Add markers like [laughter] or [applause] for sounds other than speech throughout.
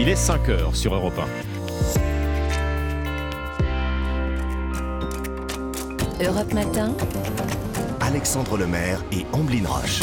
Il est 5 heures sur Europe 1. Europe Matin. Alexandre Lemaire et Amblin Roche.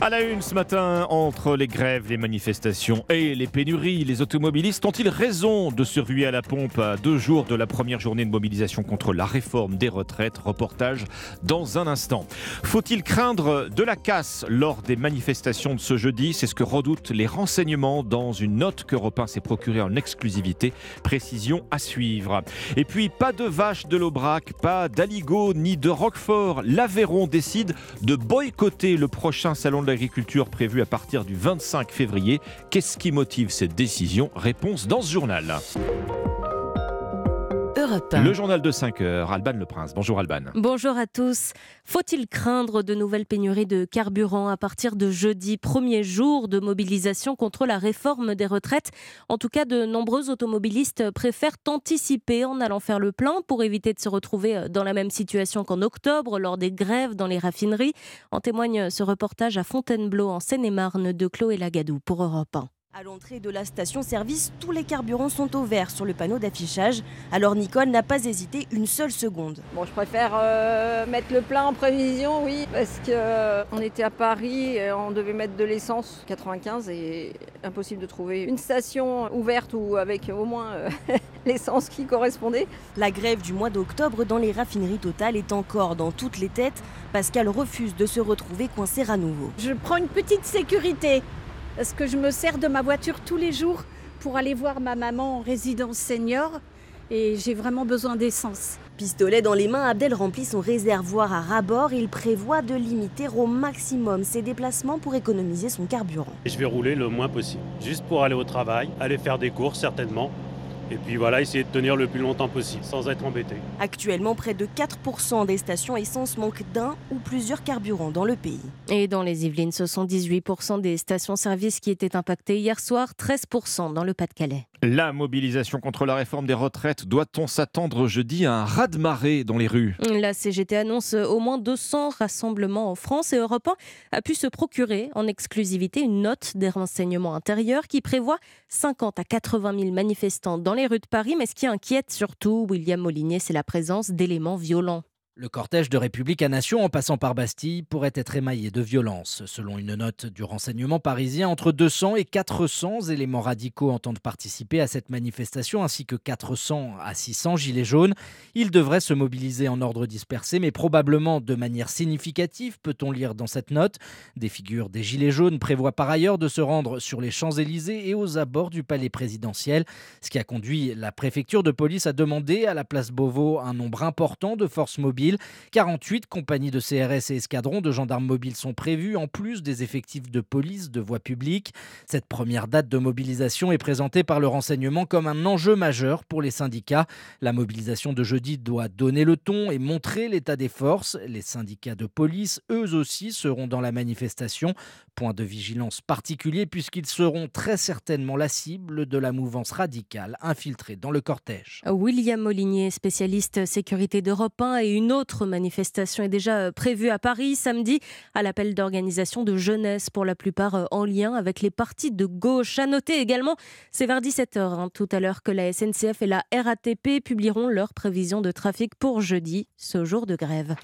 À la une ce matin, entre les grèves, les manifestations et les pénuries, les automobilistes ont-ils raison de se ruer à la pompe à deux jours de la première journée de mobilisation contre la réforme des retraites? Reportage dans un instant. Faut-il craindre de la casse lors des manifestations de ce jeudi? C'est ce que redoutent les renseignements dans une note que Repin s'est procurée en exclusivité. Précision à suivre. Et puis, pas de vache de l'Aubrac, pas d'Aligo ni de Roquefort. L'Aveyron décide de boycotter le prochain salon de la agriculture prévu à partir du 25 février. Qu'est-ce qui motive cette décision? Réponse dans ce journal. Le journal de 5 heures, Alban Le Prince. Bonjour Alban. Bonjour à tous. Faut-il craindre de nouvelles pénuries de carburant à partir de jeudi, premier jour de mobilisation contre la réforme des retraites? En tout cas, de nombreux automobilistes préfèrent anticiper en allant faire le plein pour éviter de se retrouver dans la même situation qu'en octobre lors des grèves dans les raffineries. En témoigne ce reportage à Fontainebleau en Seine-et-Marne de Chloé Lagadou pour Europe 1. À l'entrée de la station-service, tous les carburants sont au vert sur le panneau d'affichage. Alors Nicole n'a pas hésité une seule seconde. Bon, je préfère euh, mettre le plein en prévision, oui, parce qu'on euh, était à Paris et on devait mettre de l'essence 95 et impossible de trouver une station ouverte ou avec au moins euh, [laughs] l'essence qui correspondait. La grève du mois d'octobre dans les raffineries totales est encore dans toutes les têtes. Pascal refuse de se retrouver coincé à nouveau. Je prends une petite sécurité parce que je me sers de ma voiture tous les jours pour aller voir ma maman en résidence senior? Et j'ai vraiment besoin d'essence. Pistolet dans les mains, Abdel remplit son réservoir à rabord. Il prévoit de limiter au maximum ses déplacements pour économiser son carburant. Je vais rouler le moins possible, juste pour aller au travail, aller faire des courses certainement, et puis voilà, essayer de tenir le plus longtemps possible sans être embêté. Actuellement, près de 4% des stations essence manquent d'un ou plusieurs carburants dans le pays. Et dans les Yvelines, ce sont 18% des stations-service qui étaient impactées hier soir, 13% dans le Pas-de-Calais. La mobilisation contre la réforme des retraites, doit-on s'attendre jeudi à un raz-de-marée dans les rues? La CGT annonce au moins 200 rassemblements en France et Europe 1 a pu se procurer en exclusivité une note des renseignements intérieurs qui prévoit 50 à 80 000 manifestants dans les rues de Paris. Mais ce qui inquiète surtout William Molinier, c'est la présence d'éléments violents. Le cortège de République à Nation en passant par Bastille pourrait être émaillé de violence. Selon une note du renseignement parisien, entre 200 et 400 éléments radicaux entendent participer à cette manifestation, ainsi que 400 à 600 gilets jaunes. Ils devraient se mobiliser en ordre dispersé, mais probablement de manière significative, peut-on lire dans cette note. Des figures des gilets jaunes prévoient par ailleurs de se rendre sur les Champs-Élysées et aux abords du palais présidentiel, ce qui a conduit la préfecture de police à demander à la place Beauvau un nombre important de forces mobiles 48 compagnies de CRS et escadrons de gendarmes mobiles sont prévues, en plus des effectifs de police de voie publique. Cette première date de mobilisation est présentée par le renseignement comme un enjeu majeur pour les syndicats. La mobilisation de jeudi doit donner le ton et montrer l'état des forces. Les syndicats de police, eux aussi, seront dans la manifestation. Point de vigilance particulier puisqu'ils seront très certainement la cible de la mouvance radicale infiltrée dans le cortège. William Molinier, spécialiste sécurité d'Europe 1 et une autre manifestation est déjà euh, prévue à Paris samedi à l'appel d'organisation de jeunesse, pour la plupart euh, en lien avec les partis de gauche. À noter également, c'est vers 17h hein, tout à l'heure que la SNCF et la RATP publieront leurs prévisions de trafic pour jeudi, ce jour de grève.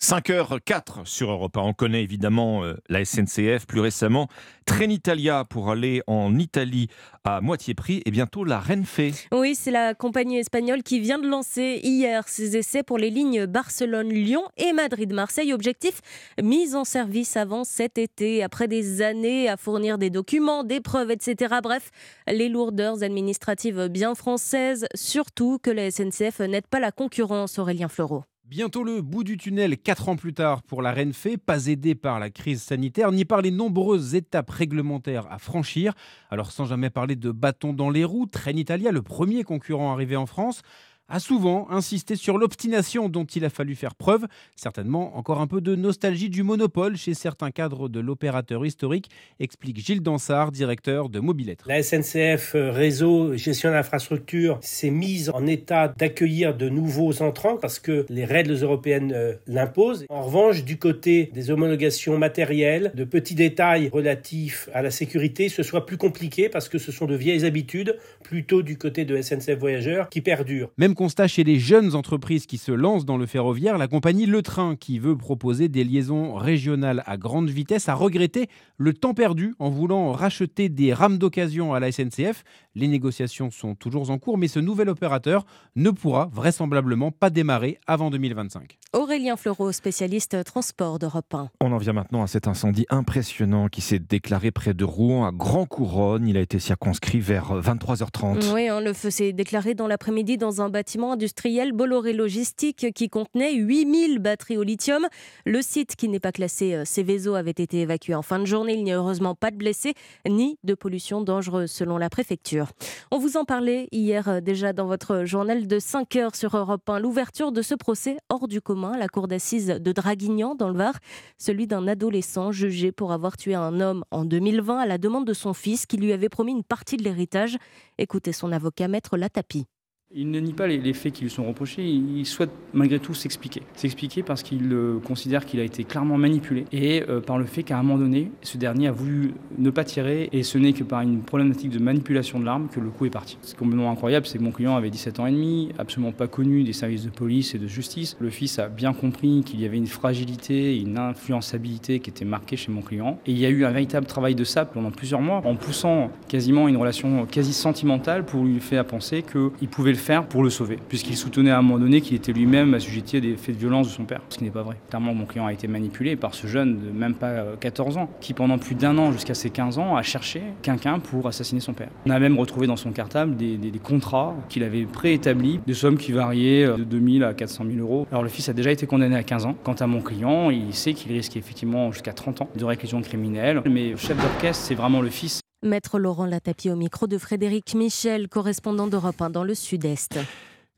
5h04 sur Europa. On connaît évidemment euh, la SNCF, plus récemment Trenitalia pour aller en Italie à moitié prix et bientôt la Renfe. Oui, c'est la compagnie espagnole qui vient de lancer hier ses essais pour les lignes Barcelone-Lyon et Madrid-Marseille. Objectif, mise en service avant cet été, après des années à fournir des documents, des preuves, etc. Bref, les lourdeurs administratives bien françaises, surtout que la SNCF n'aide pas la concurrence, Aurélien Fleureau. Bientôt le bout du tunnel, quatre ans plus tard, pour la Renfe, pas aidée par la crise sanitaire, ni par les nombreuses étapes réglementaires à franchir. Alors sans jamais parler de bâton dans les roues, Trenitalia, le premier concurrent arrivé en France, a souvent insisté sur l'obstination dont il a fallu faire preuve. Certainement encore un peu de nostalgie du monopole chez certains cadres de l'opérateur historique, explique Gilles Dansard, directeur de Mobilettre. La SNCF euh, Réseau Gestion d'infrastructure s'est mise en état d'accueillir de nouveaux entrants parce que les règles européennes euh, l'imposent. En revanche, du côté des homologations matérielles, de petits détails relatifs à la sécurité, ce soit plus compliqué parce que ce sont de vieilles habitudes, plutôt du côté de SNCF Voyageurs, qui perdurent. Même constat chez les jeunes entreprises qui se lancent dans le ferroviaire, la compagnie Le Train, qui veut proposer des liaisons régionales à grande vitesse, a regretté le temps perdu en voulant racheter des rames d'occasion à la SNCF. Les négociations sont toujours en cours, mais ce nouvel opérateur ne pourra vraisemblablement pas démarrer avant 2025. Aurélien Fleureau, spécialiste transport d'Europe 1. On en vient maintenant à cet incendie impressionnant qui s'est déclaré près de Rouen à Grand Couronne. Il a été circonscrit vers 23h30. Oui, hein, le feu s'est déclaré dans l'après-midi dans un bâtiment industriel Bolloré Logistique qui contenait 8000 batteries au lithium. Le site qui n'est pas classé euh, Céveso avait été évacué en fin de journée. Il n'y a heureusement pas de blessés ni de pollution dangereuse selon la préfecture. On vous en parlait hier euh, déjà dans votre journal de 5 heures sur Europe 1. L'ouverture de ce procès hors du commun à la cour d'assises de Draguignan dans le Var, celui d'un adolescent jugé pour avoir tué un homme en 2020 à la demande de son fils qui lui avait promis une partie de l'héritage. Écoutez son avocat maître Latapi. Il ne nie pas les, faits qui lui sont reprochés, il souhaite malgré tout s'expliquer. S'expliquer parce qu'il considère qu'il a été clairement manipulé et euh, par le fait qu'à un moment donné, ce dernier a voulu ne pas tirer et ce n'est que par une problématique de manipulation de l'arme que le coup est parti. Ce qui est complètement incroyable, c'est que mon client avait 17 ans et demi, absolument pas connu des services de police et de justice. Le fils a bien compris qu'il y avait une fragilité, une influençabilité qui était marquée chez mon client et il y a eu un véritable travail de ça pendant plusieurs mois en poussant quasiment une relation quasi sentimentale pour lui faire penser qu'il pouvait le faire pour le sauver, puisqu'il soutenait à un moment donné qu'il était lui-même assujetti à des faits de violence de son père, ce qui n'est pas vrai. Clairement, mon client a été manipulé par ce jeune de même pas 14 euh, ans, qui pendant plus d'un an jusqu'à ses 15 ans a cherché quelqu'un pour assassiner son père. On a même retrouvé dans son cartable des, contrats qu'il avait préétablis, des sommes qui variaient euh, de 2000 à 400 000 euros. Alors le fils a déjà été condamné à 15 ans. Quant à mon client, il sait qu'il risque effectivement jusqu'à 30 ans de réclusion criminelle, mais chef d'orchestre, c'est vraiment le fils. Maître Laurent Latapi au micro de Frédéric Michel, correspondant d'Europe 1 dans le Sud-Est.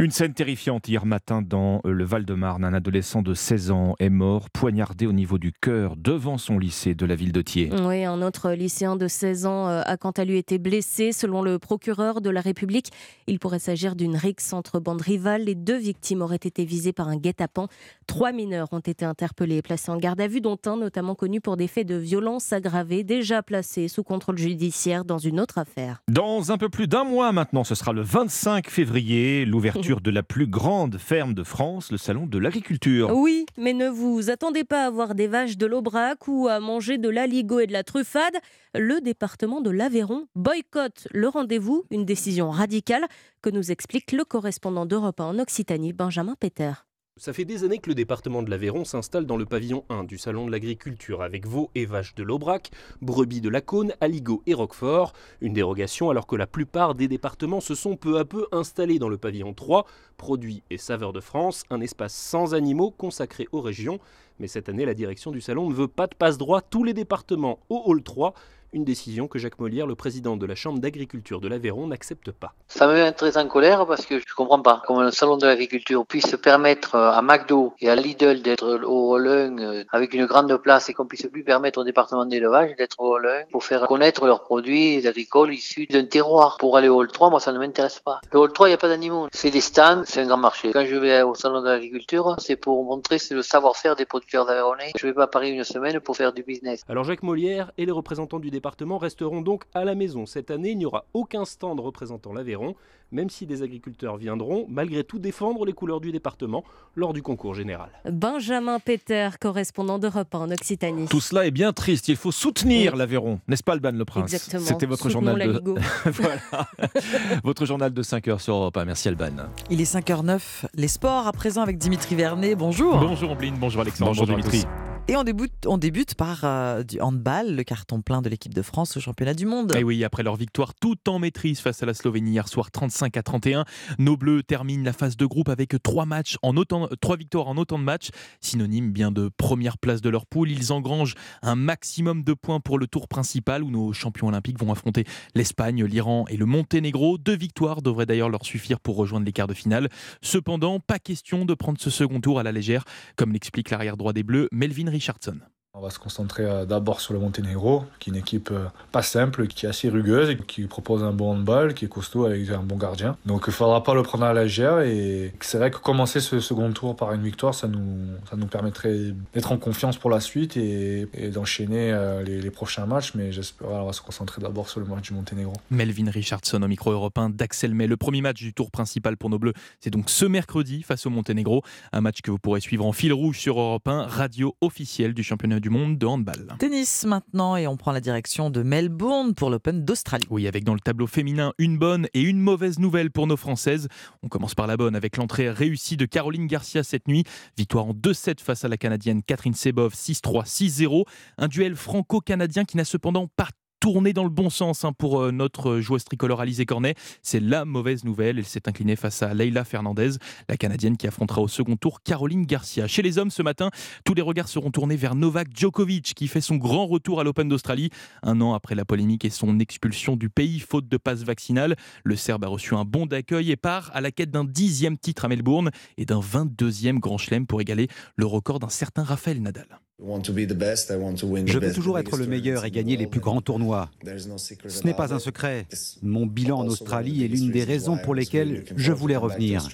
Une scène terrifiante hier matin dans euh, le Val-de-Marne. Un adolescent de 16 ans est mort, poignardé au niveau du cœur devant son lycée de la ville de Thiers. Oui, un autre lycéen de 16 ans euh, a quant à lui été blessé. Selon le procureur de la République, il pourrait s'agir d'une rixe entre bandes rivales. Les deux victimes auraient été visées par un guet-apens. Trois mineurs ont été interpellés et placés en garde à vue, dont un notamment connu pour des faits de violence aggravée, déjà placé sous contrôle judiciaire dans une autre affaire. Dans un peu plus d'un mois maintenant, ce sera le 25 février, l'ouverture de la plus grande ferme de France, le salon de l'agriculture. Oui, mais ne vous attendez pas à voir des vaches de l'Aubrac ou à manger de l'aligot et de la truffade. Le département de l'Aveyron boycotte le rendez-vous, une décision radicale que nous explique le correspondant d'Europe en Occitanie, Benjamin Peter. Ça fait des années que le département de l'Aveyron s'installe dans le pavillon 1 du Salon de l'Agriculture avec veaux et vaches de l'Aubrac, brebis de la Cône, aligot et roquefort. Une dérogation alors que la plupart des départements se sont peu à peu installés dans le pavillon 3, produits et saveurs de France, un espace sans animaux consacré aux régions. Mais cette année, la direction du salon ne veut pas de passe-droit tous les départements au hall 3 une décision que Jacques Molière, le président de la Chambre d'agriculture de l'Aveyron, n'accepte pas. Ça me met très en colère parce que je ne comprends pas comment le salon de l'agriculture puisse permettre euh, à McDo et à Lidl d'être au 1 euh, avec une grande place et qu'on puisse plus permettre au département d'élevage d'être au 1 pour faire connaître leurs produits agricoles issus d'un terroir. Pour aller au hall 3, moi ça ne m'intéresse pas. Le hall 3, il n'y a pas d'animaux. C'est des stands, c'est un grand marché. Quand je vais au salon de l'agriculture, c'est pour montrer le savoir-faire des producteurs d'aveyronnais. Je ne vais pas à Paris une semaine pour faire du business. Alors Jacques Molière et les représentants du resteront donc à la maison. Cette année, il n'y aura aucun stand représentant l'Aveyron, même si des agriculteurs viendront malgré tout défendre les couleurs du département lors du concours général. Benjamin Peter, correspondant d'Europe en Occitanie. Tout cela est bien triste, il faut soutenir l'Aveyron, n'est-ce pas Alban Le Prince Exactement. C'était votre journal de [laughs] voilà. [laughs] votre journal de 5 heures sur Europe 1. Merci Alban. Il est 5h09, les sports à présent avec Dimitri Vernet. Bonjour. Bonjour Ombline, bonjour Alexandre, bonjour, Dimitri. Et on débute, par euh, du handball, le carton plein de l'équipe de France au championnat du monde. Et oui, après leur victoire tout en maîtrise face à la Slovénie hier soir 35 à 31, nos Bleus terminent la phase de groupe avec trois matchs en trois victoires en autant de matchs, synonyme bien de première place de leur poule. Ils engrangent un maximum de points pour le tour principal où nos champions olympiques vont affronter l'Espagne, l'Iran et le Monténégro. Deux victoires devraient d'ailleurs leur suffire pour rejoindre les quarts de finale. Cependant, pas question de prendre ce second tour à la légère, comme l'explique l'arrière droit des Bleus, Melvin Richardson. On va se concentrer euh, d'abord sur le Monténégro, qui est une équipe euh, pas simple, qui est assez rugueuse, qui propose un bon handball, qui est costaud avec un bon gardien. Donc il ne faudra pas le prendre à la légère. Et c'est vrai que commencer ce second tour par une victoire, ça nous, permettrait d'être en confiance pour la suite et, d'enchaîner euh, les, prochains matchs. Mais j'espère qu'on va se concentrer d'abord sur le match du Monténégro. Melvin Richardson au micro européen d'Axel May. Le premier match du tour principal pour nos Bleus, c'est donc ce mercredi face au Monténégro. Un match que vous pourrez suivre en fil rouge sur Europe 1, radio officielle du championnat du monde de handball. Tennis maintenant et on prend la direction de Melbourne pour l'Open d'Australie. Oui, avec dans le tableau féminin une bonne et une mauvaise nouvelle pour nos Françaises. On commence par la bonne avec l'entrée réussie de Caroline Garcia cette nuit. Victoire en 2-7 face à la Canadienne Catherine Sebov 6-3, 6-0. Un duel franco-canadien qui n'a cependant pas tourné dans le bon sens hein, pour euh, notre joueuse tricolore Alizé Cornet. C'est la mauvaise nouvelle. Elle s'est inclinée face à Leila Fernandez, la Canadienne qui affrontera au second tour Caroline Garcia. Chez les hommes ce matin, tous les regards seront tournés vers Novak Djokovic qui fait son grand retour à l'Open d'Australie. Un an après la polémique et son expulsion du pays faute de passe vaccinale, le Serbe a reçu un bon d'accueil et part à la quête d'un dixième titre à Melbourne et d'un 22e Grand Chelem pour égaler le record d'un certain Raphaël Nadal. Je veux toujours être le meilleur et gagner les plus grands tournois. Ce n'est pas un secret. Mon bilan en Australie est l'une des raisons pour lesquelles je voulais revenir.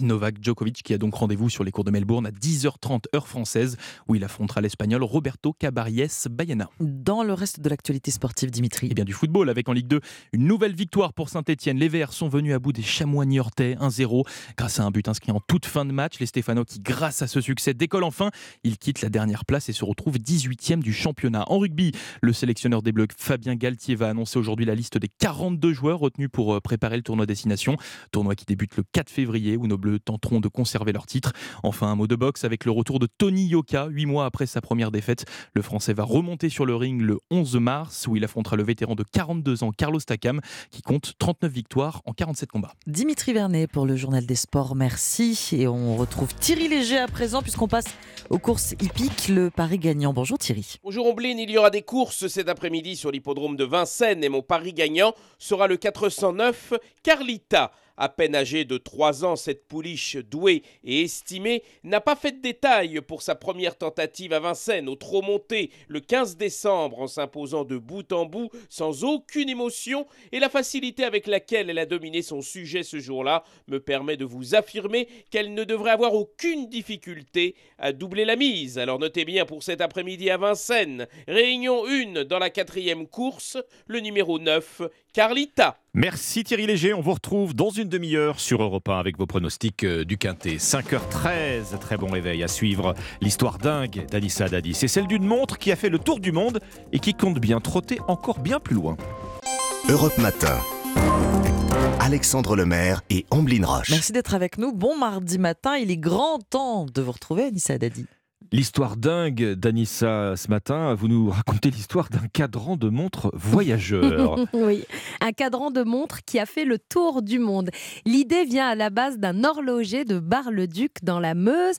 Novak Djokovic qui a donc rendez-vous sur les cours de Melbourne à 10h30 heure française où il affrontera l'Espagnol Roberto Cabarries Bayana. Dans le reste de l'actualité sportive, Dimitri. Eh bien du football avec en Ligue 2 une nouvelle victoire pour Saint-Etienne. Les Verts sont venus à bout des Chamois niortais 1-0 grâce à un but inscrit en toute fin de match. Les Stéphanois qui grâce à ce succès décollent enfin. Il quitte la dernière place et se retrouve 18e du championnat. En rugby, le sélectionneur des Bleus, Fabien Galtier, va annoncer aujourd'hui la liste des 42 joueurs retenus pour euh, préparer le tournoi Destination. Tournoi qui débute le 4 février où nos Bleus tenteront de conserver leur titre. Enfin, un mot de boxe avec le retour de Tony Yoka. Huit mois après sa première défaite, le Français va remonter sur le ring le 11 mars où il affrontera le vétéran de 42 ans, Carlos Takam, qui compte 39 victoires en 47 combats. Dimitri Vernet pour le Journal des Sports, merci. Et on retrouve Thierry Léger à présent puisqu'on passe aux courses hippiques, le Paris gagnant. Bonjour Thierry. Bonjour Omblin, il y aura des courses cet après-midi sur l'hippodrome de Vincennes et mon Paris gagnant sera le 409 Carlita. À peine âgée de 3 ans, cette pouliche douée et estimée n'a pas fait de détails pour sa première tentative à Vincennes au trot monté le 15 décembre en s'imposant de bout en bout sans aucune émotion et la facilité avec laquelle elle a dominé son sujet ce jour-là me permet de vous affirmer qu'elle ne devrait avoir aucune difficulté à doubler la mise. Alors notez bien pour cet après-midi à Vincennes, réunion 1 dans la quatrième course, le numéro 9, Carlita. Merci Thierry Léger, on vous retrouve dans une demi-heure sur Europe 1 avec vos pronostics euh, du Quintet. 5h13, très bon réveil à suivre. L'histoire dingue d'Anissa Dadi, c'est celle d'une montre qui a fait le tour du monde et qui compte bien trotter encore bien plus loin. Europe Matin. Alexandre Lemaire et Amblin Roche. Merci d'être avec nous. Bon mardi matin, il est grand temps de vous retrouver, Anissa Dadi. L'histoire dingue d'Anissa ce matin, vous nous racontez l'histoire d'un cadran de montre voyageur. [laughs] oui, un cadran de montre qui a fait le tour du monde. L'idée vient à la base d'un horloger de Bar-le-Duc dans la Meuse.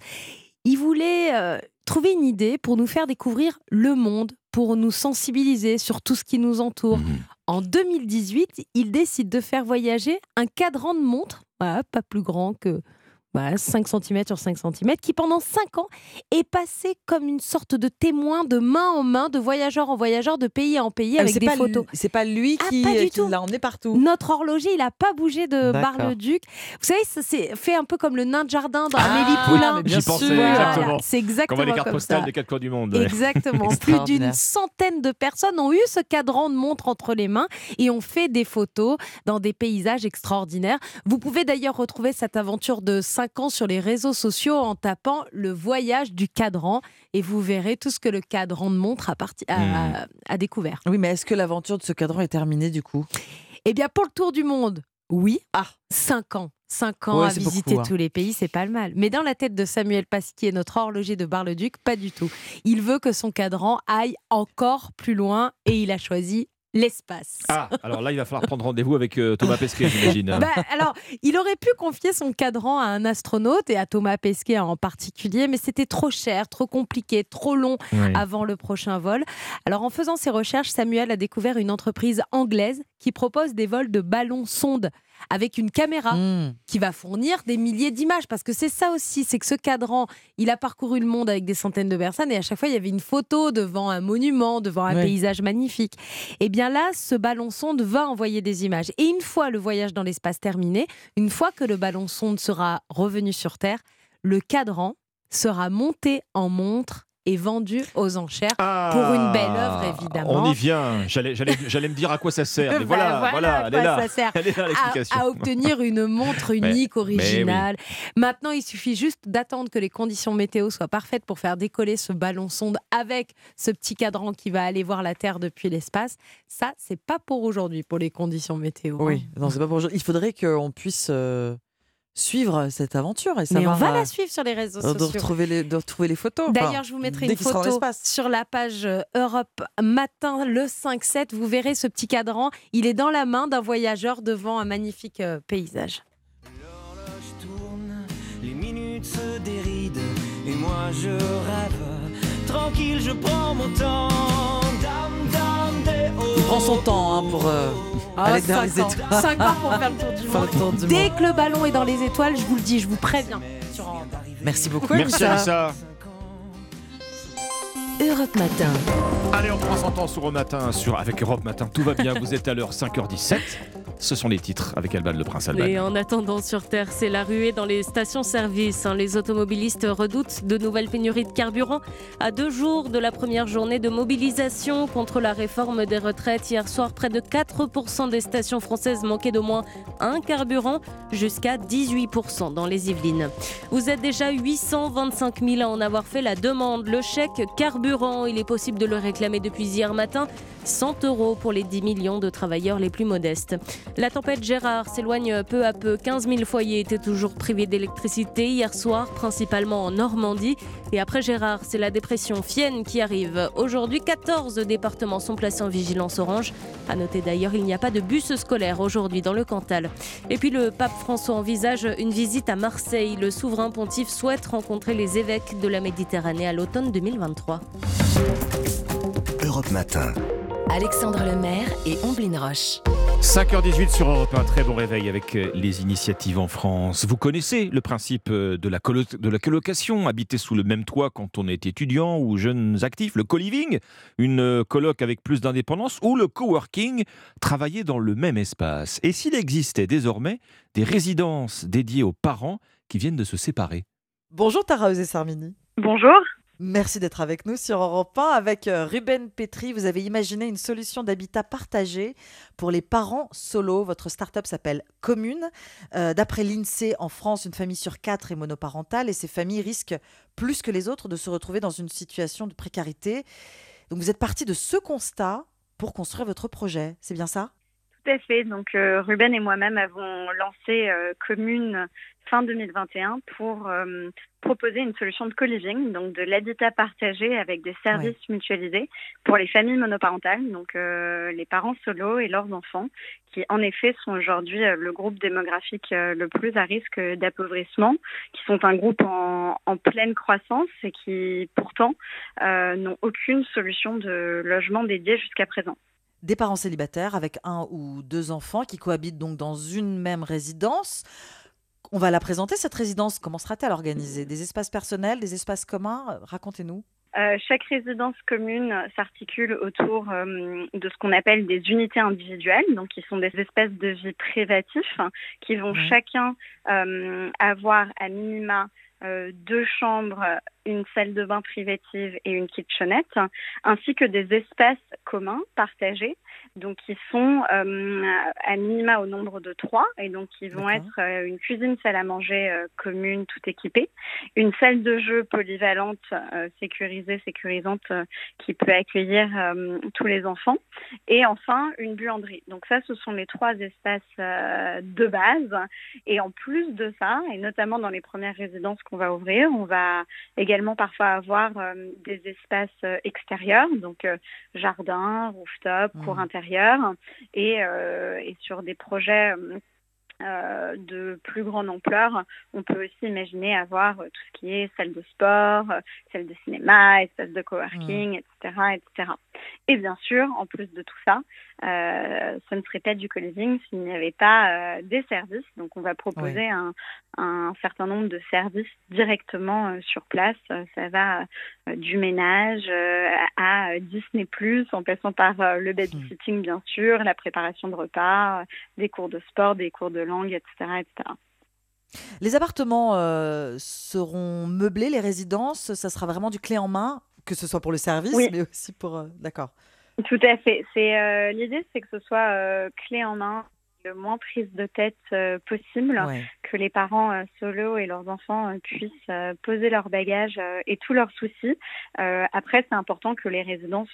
Il voulait euh, trouver une idée pour nous faire découvrir le monde, pour nous sensibiliser sur tout ce qui nous entoure. Mhm. En 2018, il décide de faire voyager un cadran de montre, voilà, pas plus grand que 5 cm sur 5 cm, qui pendant 5 ans est passé comme une sorte de témoin de main en main, de voyageur en voyageur, de pays en pays, Ah, avec c'est des pas photos. C'est pas lui Ah, qui, pas du qui tout. l'a emmené partout. Notre horloger, il n'a pas bougé de. Bar-le-Duc. Vous savez, ça s'est fait un peu comme le nain de jardin dans Ah, Amélie oui, Poulain. bien J'y pensais, sûr. exactement. C'est exactement Comme les cartes comme postales ça. des quatre coins du monde. ouais. Exactement. [laughs] Plus d'une centaine de personnes ont eu ce cadran de montre entre les mains et ont fait des photos dans des paysages extraordinaires. Vous pouvez d'ailleurs retrouver cette aventure de 5 ans sur les réseaux sociaux en tapant le voyage du cadran et vous verrez tout ce que le cadran de montre a, parti- a- Hmm. a- a découvert. Oui, mais est-ce que l'aventure de ce cadran est terminée du coup? Eh bien, pour le tour du monde, oui. Ah, 5 ans. 5 ans Ouais, à visiter beaucoup, hein. tous les pays, c'est pas le mal. Mais dans la tête de Samuel Pasquier, notre horloger de Bar-le-Duc, pas du tout. Il veut que son cadran aille encore plus loin et il a choisi l'espace. Ah, alors là, il va falloir prendre rendez-vous avec euh, Thomas Pesquet, j'imagine. [laughs] Bah, alors, il aurait pu confier son cadran à un astronaute et à Thomas Pesquet en particulier, mais c'était trop cher, trop compliqué, trop long Oui. avant le prochain vol. Alors, en faisant ses recherches, Samuel a découvert une entreprise anglaise qui propose des vols de ballons sondes avec une caméra Hmm. qui va fournir des milliers d'images. Parce que c'est ça aussi, c'est que ce cadran, il a parcouru le monde avec des centaines de personnes et à chaque fois, il y avait une photo devant un monument, devant un Ouais. paysage magnifique. Et bien là, ce ballon sonde va envoyer des images. Et une fois le voyage dans l'espace terminé, une fois que le ballon sonde sera revenu sur Terre, le cadran sera monté en montre et vendu aux enchères pour une belle œuvre, évidemment. Ah, On y vient. J'allais, j'allais, j'allais me dire à quoi ça sert. Mais [laughs] Bah, voilà, voilà, à elle est quoi là. ça sert. [laughs] Elle est là, À- obtenir une montre [laughs] Mais- unique, mais originale. Maintenant, il suffit juste d'attendre que les conditions météo soient parfaites pour faire décoller ce ballon sonde avec ce petit cadran qui va aller voir la Terre depuis l'espace. Ça, c'est pas pour aujourd'hui, pour les conditions météo. hein. Oui, non, c'est pas pour aujourd'hui. Il faudrait qu'on puisse euh, suivre cette aventure et Mais on va euh, la suivre sur les réseaux de sociaux. retrouver les, de retrouver les photos. Enfin, D'ailleurs, je vous mettrai une photo sur la page euh, Europe Matin le 5-7. Vous verrez ce petit cadran. Il est dans la main d'un voyageur devant un magnifique euh, paysage. Les minutes se dérident et moi je rêve. Tranquille, je prends mon temps. Dame, dame, des Il prend son temps hein, pour euh, aller dans les ans. étoiles. Cinq ans pour faire le tour du [laughs] monde. tour du Dès monde. que le ballon est dans les étoiles, je vous le dis, je vous préviens. Sur. Merci beaucoup, Merci Alissa. Europe Matin. Allez, on prend son temps sur Europe Matin, sur, avec Europe Matin. Tout va bien, vous êtes à l'heure 5h17. Ce sont les titres avec Alban le Prince Alban. Et en attendant sur Terre, c'est la ruée dans les stations-service. hein. Les automobilistes redoutent de nouvelles pénuries de carburant. À deux jours de la première journée de mobilisation contre la réforme des retraites, hier soir, près de 4% des stations françaises manquaient d'au moins un carburant, jusqu'à 18% dans les Yvelines. Vous êtes déjà 825 000 à en avoir fait la demande. Le chèque carburant, il est possible de le réclamer depuis hier matin. 100 euros pour les 10 millions de travailleurs les plus modestes. La tempête Gérard s'éloigne peu à peu. 15 000 foyers étaient toujours privés d'électricité hier soir, principalement en Normandie. Et après Gérard, c'est la dépression Fienne qui arrive. Aujourd'hui, 14 départements sont placés en vigilance orange. À noter d'ailleurs, il n'y a pas de bus scolaire aujourd'hui dans le Cantal. Et puis le pape François envisage une visite à Marseille. Le souverain pontife souhaite rencontrer les évêques de la Méditerranée à l'automne 2023. Europe Matin. Alexandre Lemaire et Omblin Roche. 5h18 sur Europe 1, très bon réveil avec euh, les initiatives en France. Vous connaissez le principe euh, de la, colo- de la colocation, habiter sous le même toit quand on est étudiant ou jeunes actifs, le co-living, une euh, coloc avec plus d'indépendance, ou le coworking, travailler dans le même espace. Et s'il existait désormais des résidences dédiées aux parents qui viennent de se séparer? Bonjour Tara Eusé-Sarmini. Bonjour. Merci d'être avec nous sur Europe 1. Avec euh, Ruben Petri, vous avez imaginé une solution d'habitat partagé pour les parents solo. Votre start-up s'appelle Commune. Euh, D'après l'INSEE, en France, une famille sur quatre est monoparentale et ces familles risquent plus que les autres de se retrouver dans une situation de précarité. Donc vous êtes parti de ce constat pour construire votre projet. C'est bien ça? Tout à fait. Donc, euh, Ruben et moi-même avons lancé Commune fin 2021 pour euh, proposer une solution de co-living, donc de l'habitat partagé avec des services mutualisés pour les familles monoparentales, donc euh, les parents solos et leurs enfants, qui en effet sont aujourd'hui euh, le groupe démographique le plus à risque d'appauvrissement, qui sont un groupe en, en pleine croissance et qui pourtant euh, n'ont aucune solution de logement dédié jusqu'à présent. Des parents célibataires avec un ou deux enfants qui cohabitent donc dans une même résidence. On va la présenter, cette résidence. Comment sera-t-elle organisée? Des espaces personnels, des espaces communs? Racontez-nous. Euh, chaque résidence commune s'articule autour euh, de ce qu'on appelle des unités individuelles, donc qui sont des espaces de vie privatifs, hein, qui vont chacun euh, avoir à minima euh, deux chambres une salle de bain privative et une kitchenette, ainsi que des espaces communs partagés, donc qui sont euh, à minima au nombre de trois, et donc qui vont être euh, une cuisine, salle à manger euh, commune, tout équipée, une salle de jeu polyvalente, sécurisée, sécurisante, qui peut accueillir tous les enfants, et enfin une buanderie. Donc ça, ce sont les trois espaces de base, et en plus de ça, et notamment dans les premières résidences qu'on va ouvrir, on va également parfois avoir des espaces extérieurs, donc jardin, rooftop, cour intérieure et, euh, et sur des projets euh, de plus grande ampleur, on peut aussi imaginer avoir tout ce qui est salle de sport, salle de cinéma, espace de coworking, etc., etc. Et bien sûr, en plus de tout ça, euh, ce ne serait pas du co-living s'il n'y avait pas euh, des services. Donc, on va proposer un, un, certain nombre de services directement euh, sur place. Ça va du ménage à Disney+, en passant par le babysitting, bien sûr, la préparation de repas, des cours de sport, des cours de langue, etc., etc. Les appartements seront meublés, les résidences, ça sera vraiment du clé en main, que ce soit pour le service, mais aussi pour... D'accord. Tout à fait. C'est euh, l'idée, c'est que ce soit euh, clé en main, le moins prise de tête euh, possible, que les parents solo et leurs enfants puissent poser leurs bagages et tous leurs soucis. après, c'est important que les résidences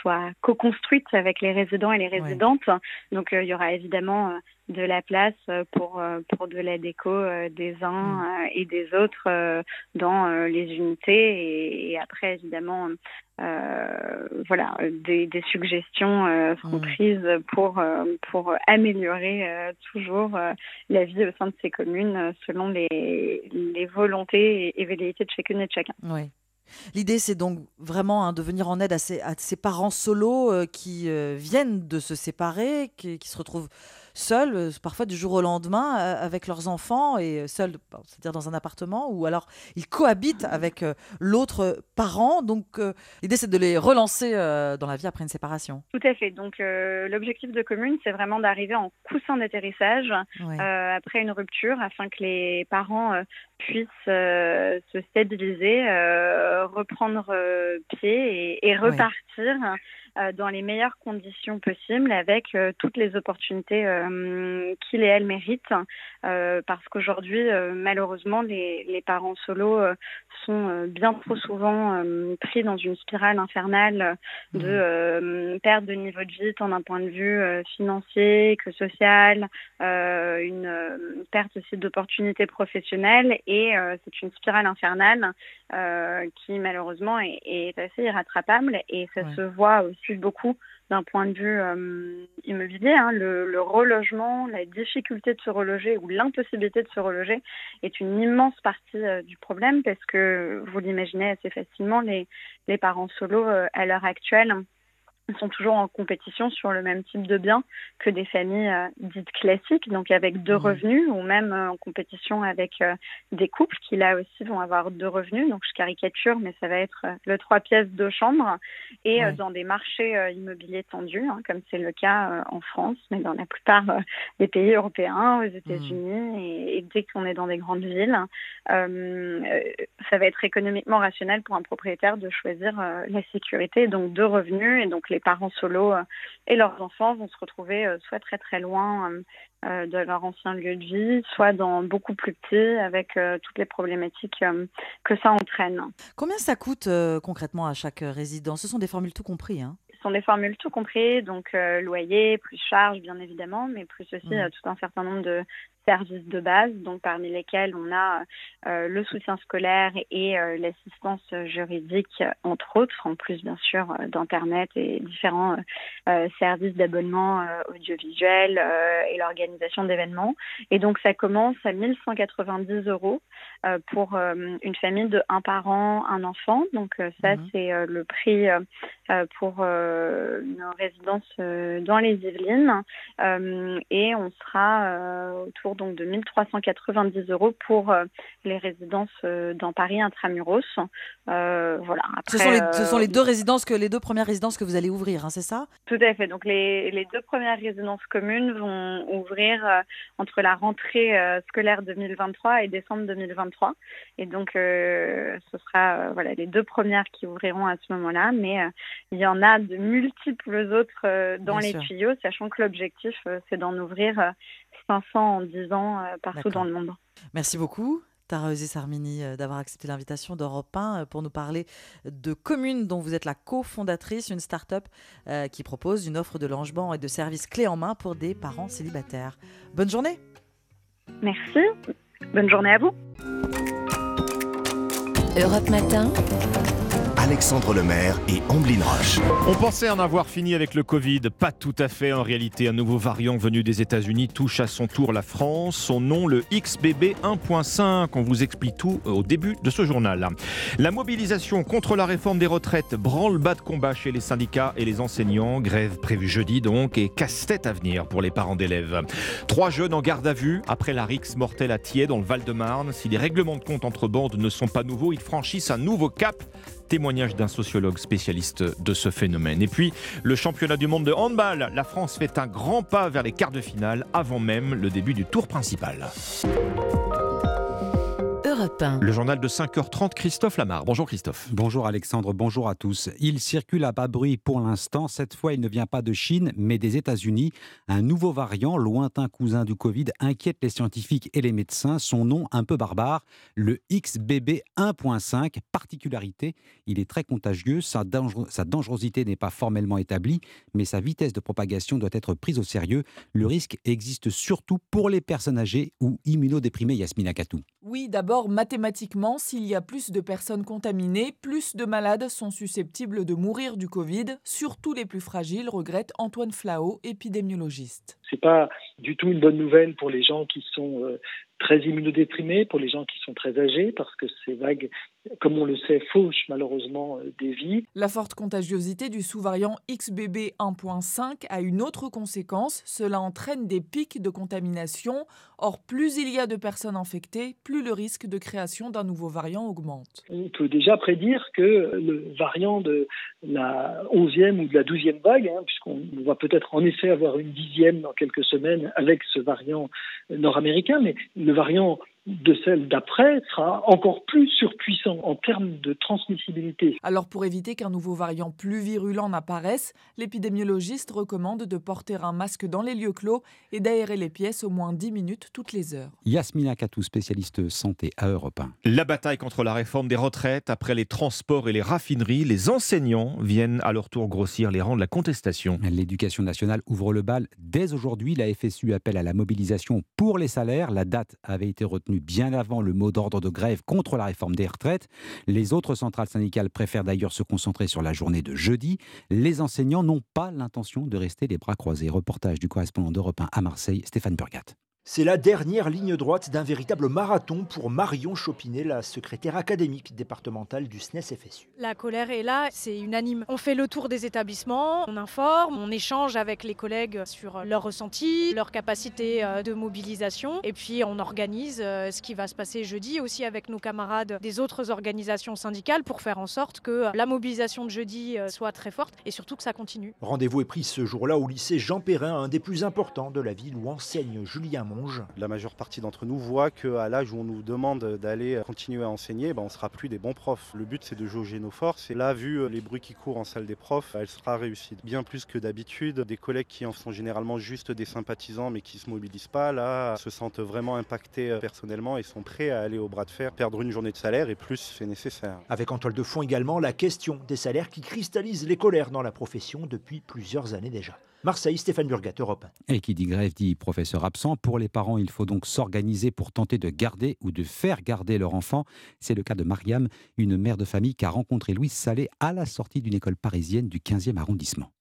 soient co-construites avec les résidents et les résidentes. Donc, il y aura évidemment de la place pour, pour de la déco des uns mm. et des autres dans les unités. Et, après, évidemment, voilà, des, des suggestions seront mm. prises pour, pour améliorer toujours la vie au sein de ces communes selon les, les volontés et, velléités de chacune et de chacun. Oui. L'idée, c'est donc vraiment hein, de venir en aide à ces, à ces parents solos qui viennent de se séparer, qui, qui se retrouvent seuls, euh, parfois du jour au lendemain, euh, avec leurs enfants et euh, seuls, c'est-à-dire dans un appartement, ou alors ils cohabitent avec l'autre parent. Donc l'idée, c'est de les relancer dans la vie après une séparation. Tout à fait. Donc l'objectif de commune, c'est vraiment d'arriver en coussin d'atterrissage après une rupture, afin que les parents puissent se stabiliser, reprendre pied et, repartir. Dans les meilleures conditions possibles avec euh, toutes les opportunités euh, qu'il et elle méritent. Parce qu'aujourd'hui, malheureusement, les, les, parents solos sont bien trop souvent pris dans une spirale infernale de mmh. perte de niveau de vie, tant d'un point de vue financier que social, une perte aussi d'opportunités professionnelles. Et c'est une spirale infernale qui, malheureusement, est, est, assez irrattrapable. Et ça se voit aussi beaucoup d'un point de vue euh, immobilier. Hein. Le, relogement, la difficulté de se reloger ou l'impossibilité de se reloger est une immense partie euh, du problème parce que vous l'imaginez assez facilement, les, parents solos euh, à l'heure actuelle sont toujours en compétition sur le même type de biens que des familles euh, dites classiques, donc avec deux revenus, ou même euh, en compétition avec euh, des couples qui là aussi vont avoir deux revenus. Donc je caricature, mais ça va être le trois pièces, deux chambres, et dans des marchés immobiliers tendus, hein, comme c'est le cas en France, mais dans la plupart des pays européens, aux États-Unis, et, dès qu'on est dans des grandes villes, ça va être économiquement rationnel pour un propriétaire de choisir la sécurité, donc deux revenus, et donc les parents solos euh, et leurs enfants vont se retrouver euh, soit très très loin euh, de leur ancien lieu de vie, soit dans beaucoup plus petit avec toutes les problématiques que ça entraîne. Combien ça coûte concrètement à chaque résident? Ce sont des formules tout compris. Hein ce sont des formules tout compris, donc loyer, plus charge bien évidemment, mais plus aussi mmh. tout un certain nombre de services de base, donc parmi lesquels on a euh, le soutien scolaire et euh, l'assistance juridique, entre autres, en plus bien sûr euh, d'Internet et différents services d'abonnement audiovisuel et l'organisation d'événements. Et donc ça commence à 1190 euros pour une famille de un parent, un enfant. Donc ça, mhm. c'est le prix pour nos résidences dans les Yvelines. et on sera autour autour donc de 1390 euros pour les résidences dans Paris intramuros. voilà. ce, sont les, ce, sont les, deux résidences que les deux premières résidences que vous allez ouvrir, hein, c'est ça? Tout à fait. Donc les, les, deux premières résidences communes vont ouvrir entre la rentrée scolaire 2023 et décembre 2023. Et donc ce sera voilà les deux premières qui ouvriront à ce moment-là, mais il y en a de multiples autres dans les tuyaux, sachant que l'objectif c'est d'en ouvrir 500 en 10 ans partout dans le monde. Merci beaucoup. Tara Sarmini d'avoir accepté l'invitation d'Europe 1 pour nous parler de Commune dont vous êtes la cofondatrice, une start-up qui propose une offre de logement et de services clés en main pour des parents célibataires. Bonne journée. Merci. Bonne journée à vous. Europe Matin. Alexandre Lemaire et Amblin Roche. On pensait en avoir fini avec le Covid. Pas tout à fait. En réalité, un nouveau variant venu des États-Unis touche à son tour la France. Son nom, le XBB 1.5. On vous explique tout au début de ce journal. La mobilisation contre la réforme des retraites branle-bas de combat chez les syndicats et les enseignants. Grève prévue jeudi donc et casse-tête à venir pour les parents d'élèves. Trois jeunes en garde à vue après la rixe mortelle à Thiers dans le Val-de-Marne. Si les règlements de compte entre bandes ne sont pas nouveaux, ils franchissent un nouveau cap témoignage d'un sociologue spécialiste de ce phénomène. Et puis, le championnat du monde de handball. La France fait un grand pas vers les quarts de finale avant même le début du tour principal. Le journal de 5h30, Christophe Lamar. Bonjour Christophe. Bonjour Alexandre, bonjour à tous. Il circule à bas bruit pour l'instant. Cette fois, il ne vient pas de Chine, mais des États-Unis. Un nouveau variant, lointain cousin du Covid, inquiète les scientifiques et les médecins. Son nom un peu barbare, le XBB 1.5. Particularité, il est très contagieux. Sa, sa dangerosité n'est pas formellement établie, mais sa vitesse de propagation doit être prise au sérieux. Le risque existe surtout pour les personnes âgées ou immunodéprimées, Yasmina Katou. Oui, d'abord mathématiquement, s'il y a plus de personnes contaminées, plus de malades sont susceptibles de mourir du Covid, surtout les plus fragiles, regrette Antoine Flao, épidémiologiste. C'est pas du tout une bonne nouvelle pour les gens qui sont euh, très immunodéprimés, pour les gens qui sont très âgés, parce que ces vagues, comme on le sait, fauchent malheureusement euh, des vies. La forte contagiosité du sous-variant XBB 1.5 a une autre conséquence, cela entraîne des pics de contamination. Or, plus il y a de personnes infectées, plus le risque de création d'un nouveau variant augmente. On peut déjà prédire que le variant de la 11e ou de la 12e vague, hein, puisqu'on va peut-être en effet avoir une dixième dans quelques semaines avec ce variant nord-américain, mais le variant de celle d'après sera encore plus surpuissant en termes de transmissibilité. Alors pour éviter qu'un nouveau variant plus virulent n'apparaisse, l'épidémiologiste recommande de porter un masque dans les lieux clos et d'aérer les pièces au moins 10 minutes toutes les heures. Yasmina Katou, spécialiste santé à Europe 1. La bataille contre la réforme des retraites, après les transports et les raffineries, les enseignants viennent à leur tour grossir les rangs de la contestation. L'éducation nationale ouvre le bal dès aujourd'hui. La FSU appelle à la mobilisation pour les salaires. La date avait été retenue bien avant le mot d'ordre de grève contre la réforme des retraites. Les autres centrales syndicales préfèrent d'ailleurs se concentrer sur la journée de jeudi. Les enseignants n'ont pas l'intention de rester les bras croisés. Reportage du correspondant d'Europe 1 à Marseille, Stéphane Burgat. C'est la dernière ligne droite d'un véritable marathon pour Marion Chopinet, la secrétaire académique départementale du SNES-FSU. La colère est là, c'est unanime. On fait le tour des établissements, on informe, on échange avec les collègues sur leurs ressentis, leur capacité euh, de mobilisation, et puis on organise euh, ce qui va se passer jeudi aussi avec nos camarades des autres organisations syndicales pour faire en sorte que la mobilisation de jeudi euh, soit très forte et surtout que ça continue. Rendez-vous est pris ce jour-là au lycée Jean Perrin, un des plus importants de la ville où enseigne Julien la majeure partie d'entre nous voit qu'à l'âge où on nous demande d'aller continuer à enseigner, ben on ne sera plus des bons profs. Le but c'est de jauger nos forces et là, vu les bruits qui courent en salle des profs, elle sera réussie. Bien plus que d'habitude, des collègues qui en sont généralement juste des sympathisants mais qui ne se mobilisent pas, là, se sentent vraiment impactés personnellement et sont prêts à aller au bras de fer, perdre une journée de salaire et plus c'est nécessaire. Avec en toile de fond également la question des salaires qui cristallisent les colères dans la profession depuis plusieurs années déjà. Marseille, Stéphane Burgat, Europe. Et qui dit grève dit professeur absent. Pour les parents, il faut donc s'organiser pour tenter de garder ou de faire garder leur enfant. C'est le cas de Mariam, une mère de famille qui a rencontré Louise Salé à la sortie d'une école parisienne du 15e arrondissement.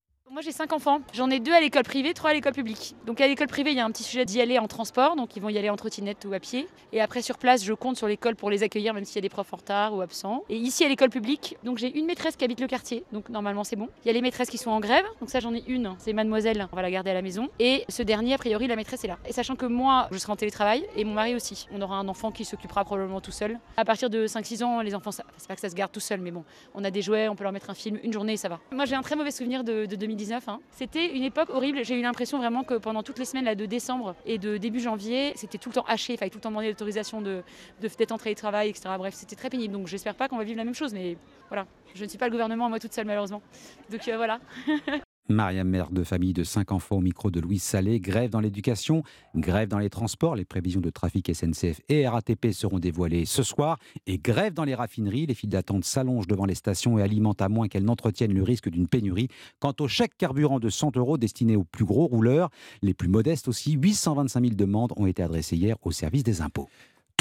Moi j'ai cinq enfants. J'en ai deux à l'école privée, trois à l'école publique. Donc à l'école privée, il y a un petit sujet d'y aller en transport, donc ils vont y aller en trottinette ou à pied. Et après sur place, je compte sur l'école pour les accueillir, même s'il y a des profs en retard ou absents. Et ici à l'école publique, donc j'ai une maîtresse qui habite le quartier, donc normalement c'est bon. Il y a les maîtresses qui sont en grève, donc ça j'en ai une, c'est mademoiselle, on va la garder à la maison. Et ce dernier, a priori, la maîtresse est là. Et sachant que moi, je serai en télétravail et mon mari aussi. On aura un enfant qui s'occupera probablement tout seul. À partir de 5-6 ans, les enfants, c'est pas que ça se garde tout seul, mais bon, on a des jouets, on peut leur mettre un film, une journée, ça va. Moi j'ai un très mauvais souvenir de 2019. Hein. C'était une époque horrible. J'ai eu l'impression vraiment que pendant toutes les semaines de décembre et de début janvier, c'était tout le temps haché. Il fallait tout le temps demander l'autorisation de, de d'être en etc. Bref, c'était très pénible. Donc j'espère pas qu'on va vivre la même chose, mais voilà. Je ne suis pas le gouvernement, moi toute seule malheureusement. Donc euh, voilà. [laughs] Mariam, mère de famille de cinq enfants au micro de Louise Salé, grève dans l'éducation, grève dans les transports, les prévisions de trafic SNCF et RATP seront dévoilées ce soir, et grève dans les raffineries, les files d'attente s'allongent devant les stations et alimentent à moins qu'elles n'entretiennent le risque d'une pénurie. Quant au chèque carburant de 100 euros destiné aux plus gros rouleurs, les plus modestes aussi, 825 000 demandes ont été adressées hier au service des impôts.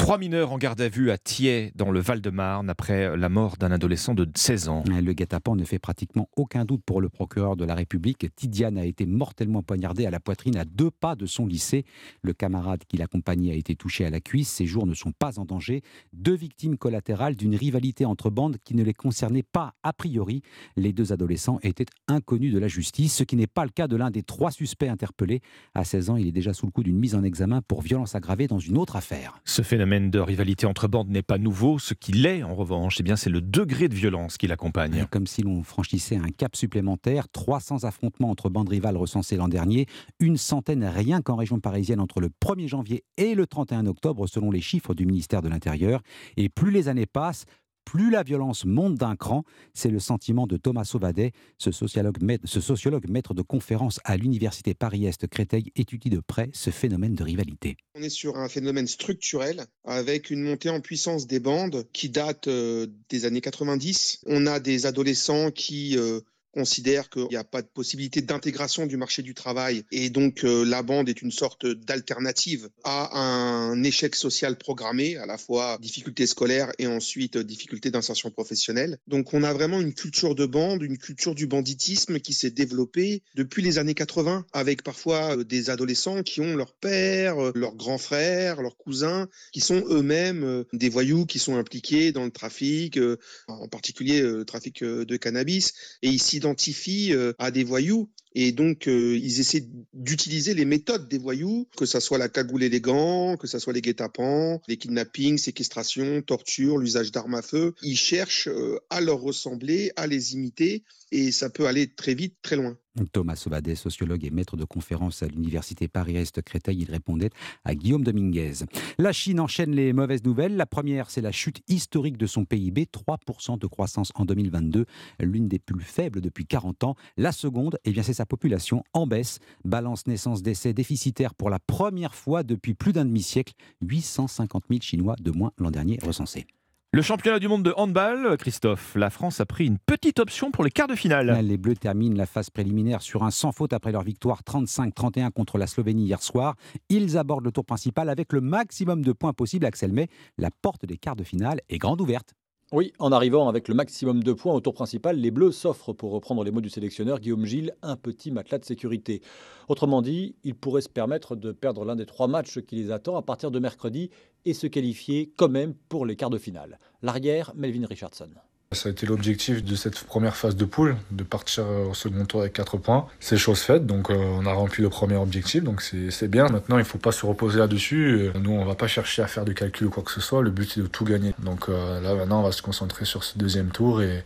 Trois mineurs en garde à vue à Thiers, dans le Val-de-Marne, après la mort d'un adolescent de 16 ans. Le guet-apens ne fait pratiquement aucun doute pour le procureur de la République. Tidiane a été mortellement poignardé à la poitrine à deux pas de son lycée. Le camarade qui l'accompagnait a été touché à la cuisse. Ses jours ne sont pas en danger. Deux victimes collatérales d'une rivalité entre bandes qui ne les concernait pas a priori. Les deux adolescents étaient inconnus de la justice, ce qui n'est pas le cas de l'un des trois suspects interpellés. À 16 ans, il est déjà sous le coup d'une mise en examen pour violence aggravée dans une autre affaire. Ce phénomène de rivalité entre bandes n'est pas nouveau. Ce qui l'est, en revanche, eh bien, c'est le degré de violence qui l'accompagne. Comme si l'on franchissait un cap supplémentaire. 300 affrontements entre bandes rivales recensés l'an dernier. Une centaine rien qu'en région parisienne entre le 1er janvier et le 31 octobre, selon les chiffres du ministère de l'Intérieur. Et plus les années passent, plus la violence monte d'un cran. C'est le sentiment de Thomas Sauvadet, ce sociologue, maître, de conférence à l'université Paris-Est Créteil, étudie de près ce phénomène de rivalité. On est sur un phénomène structurel avec une montée en puissance des bandes qui date euh, des années 90. On a des adolescents qui euh, considèrent qu'il n'y a pas de possibilité d'intégration du marché du travail et donc euh, la bande est une sorte d'alternative à un échec social programmé, à la fois difficulté scolaire et ensuite euh, difficulté d'insertion professionnelle. Donc on a vraiment une culture de bande, une culture du banditisme qui s'est développée depuis les années 80 avec parfois euh, des adolescents qui ont leur père, euh, leur grand frère, leurs cousins qui sont eux-mêmes des voyous qui sont impliqués dans le trafic, en particulier le trafic de cannabis et ils s'identifient euh, à des voyous et donc, euh, ils essaient d'utiliser les méthodes des voyous, que ça soit la cagoule et gants, que ça soit les guet-apens, les kidnappings, séquestrations, tortures, l'usage d'armes à feu. Ils cherchent euh, à leur ressembler, à les imiter, et ça peut aller très vite, très loin. Thomas Sauvadet, sociologue et maître de conférence à l'université Paris-Est Créteil, il répondait à Guillaume Dominguez. La Chine enchaîne les mauvaises nouvelles. La première, c'est la chute historique de son PIB, 3% de croissance en 2022, l'une des plus faibles depuis 40 ans. La seconde, eh bien, c'est sa population en baisse. Balance naissance-décès déficitaire pour la première fois depuis plus d'un demi-siècle. 850 000 Chinois de moins l'an dernier recensés. Le championnat du monde de handball, Christophe, la France a pris une petite option pour les quarts de finale. Les Bleus terminent la phase préliminaire sur un sans faute après leur victoire 35-31 contre la Slovénie hier soir. Ils abordent le tour principal avec le maximum de points possible. Axel May, la porte des quarts de finale est grande ouverte. Oui, en arrivant avec le maximum de points au tour principal, les Bleus s'offrent, pour reprendre les mots du sélectionneur Guillaume Gilles, un petit matelas de sécurité. Autrement dit, ils pourraient se permettre de perdre l'un des trois matchs qui les attend à partir de mercredi et se qualifier quand même pour les quarts de finale. L'arrière, Melvin Richardson. Ça a été l'objectif de cette première phase de poule, de partir au second tour avec 4 points. C'est chose faite, donc euh, on a rempli le premier objectif, donc c'est bien. Maintenant, il ne faut pas se reposer là-dessus. Euh, Nous, on ne va pas chercher à faire de calcul ou quoi que ce soit. Le but, c'est de tout gagner. Donc euh, là, maintenant, on va se concentrer sur ce deuxième tour et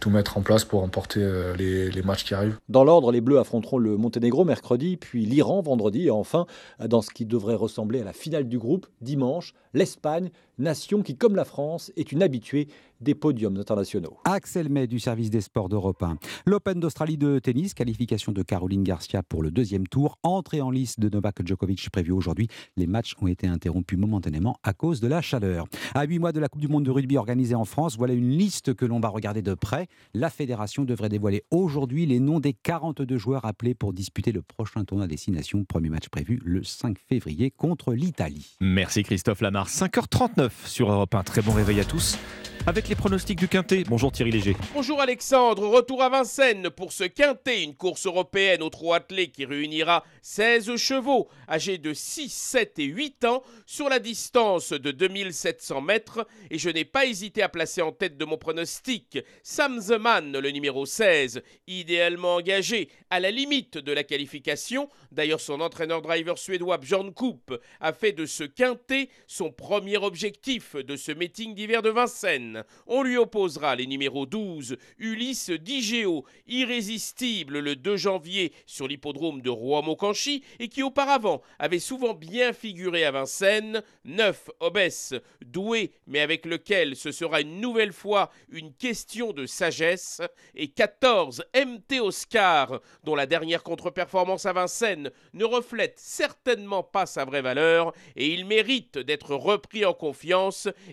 tout mettre en place pour remporter euh, les, les matchs qui arrivent. Dans l'ordre, les Bleus affronteront le Monténégro mercredi, puis l'Iran vendredi, et enfin, dans ce qui devrait ressembler à la finale du groupe, dimanche, l'Espagne, nation qui, comme la France, est une habituée des podiums internationaux. Axel May du service des sports d'Europe 1. L'Open d'Australie de tennis, qualification de Caroline Garcia pour le deuxième tour, entrée en liste de Novak Djokovic prévue aujourd'hui. Les matchs ont été interrompus momentanément à cause de la chaleur. À huit mois de la Coupe du Monde de rugby organisée en France, voilà une liste que l'on va regarder de près. La fédération devrait dévoiler aujourd'hui les noms des 42 joueurs appelés pour disputer le prochain tournoi des Six Nations. Premier match prévu le 5 février contre l'Italie. Merci Christophe Lamar. 5h39 sur Europe 1. Très bon réveil à tous. Avec les pronostics du Quintet. Bonjour Thierry Léger. Bonjour Alexandre, retour à Vincennes pour ce quintet, une course européenne au trot attelé qui réunira 16 chevaux âgés de 6, 7 et 8 ans sur la distance de 2700 mètres et je n'ai pas hésité à placer en tête de mon pronostic Sam the Man, le numéro 16, idéalement engagé à la limite de la qualification. D'ailleurs son entraîneur-driver suédois Bjorn Koop a fait de ce quintet son premier objectif de ce meeting d'hiver de Vincennes. On lui opposera les numéros 12, Ulysse Digéo, irrésistible le 2 janvier sur l'hippodrome de Rouen-Mocanchi et qui auparavant avait souvent bien figuré à Vincennes, 9 Obès, doué mais avec lequel ce sera une nouvelle fois une question de sagesse, et 14 MT Oscar, dont la dernière contre-performance à Vincennes ne reflète certainement pas sa vraie valeur, et il mérite d'être repris en confiance,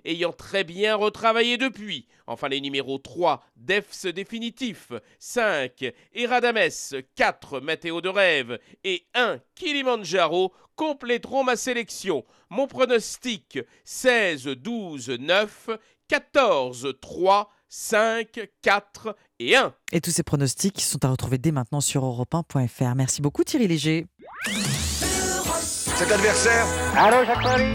ayant très bien retravaillé depuis. Enfin les numéros 3, Defs définitif, 5, Eradames, 4, Météo de rêve, et 1, Kilimanjaro, compléteront ma sélection. Mon pronostic 16, 12, 9, 14, 3, 5, 4 et 1. Et tous ces pronostics sont à retrouver dès maintenant sur europe1.fr. Merci beaucoup Thierry Léger. Cet adversaire,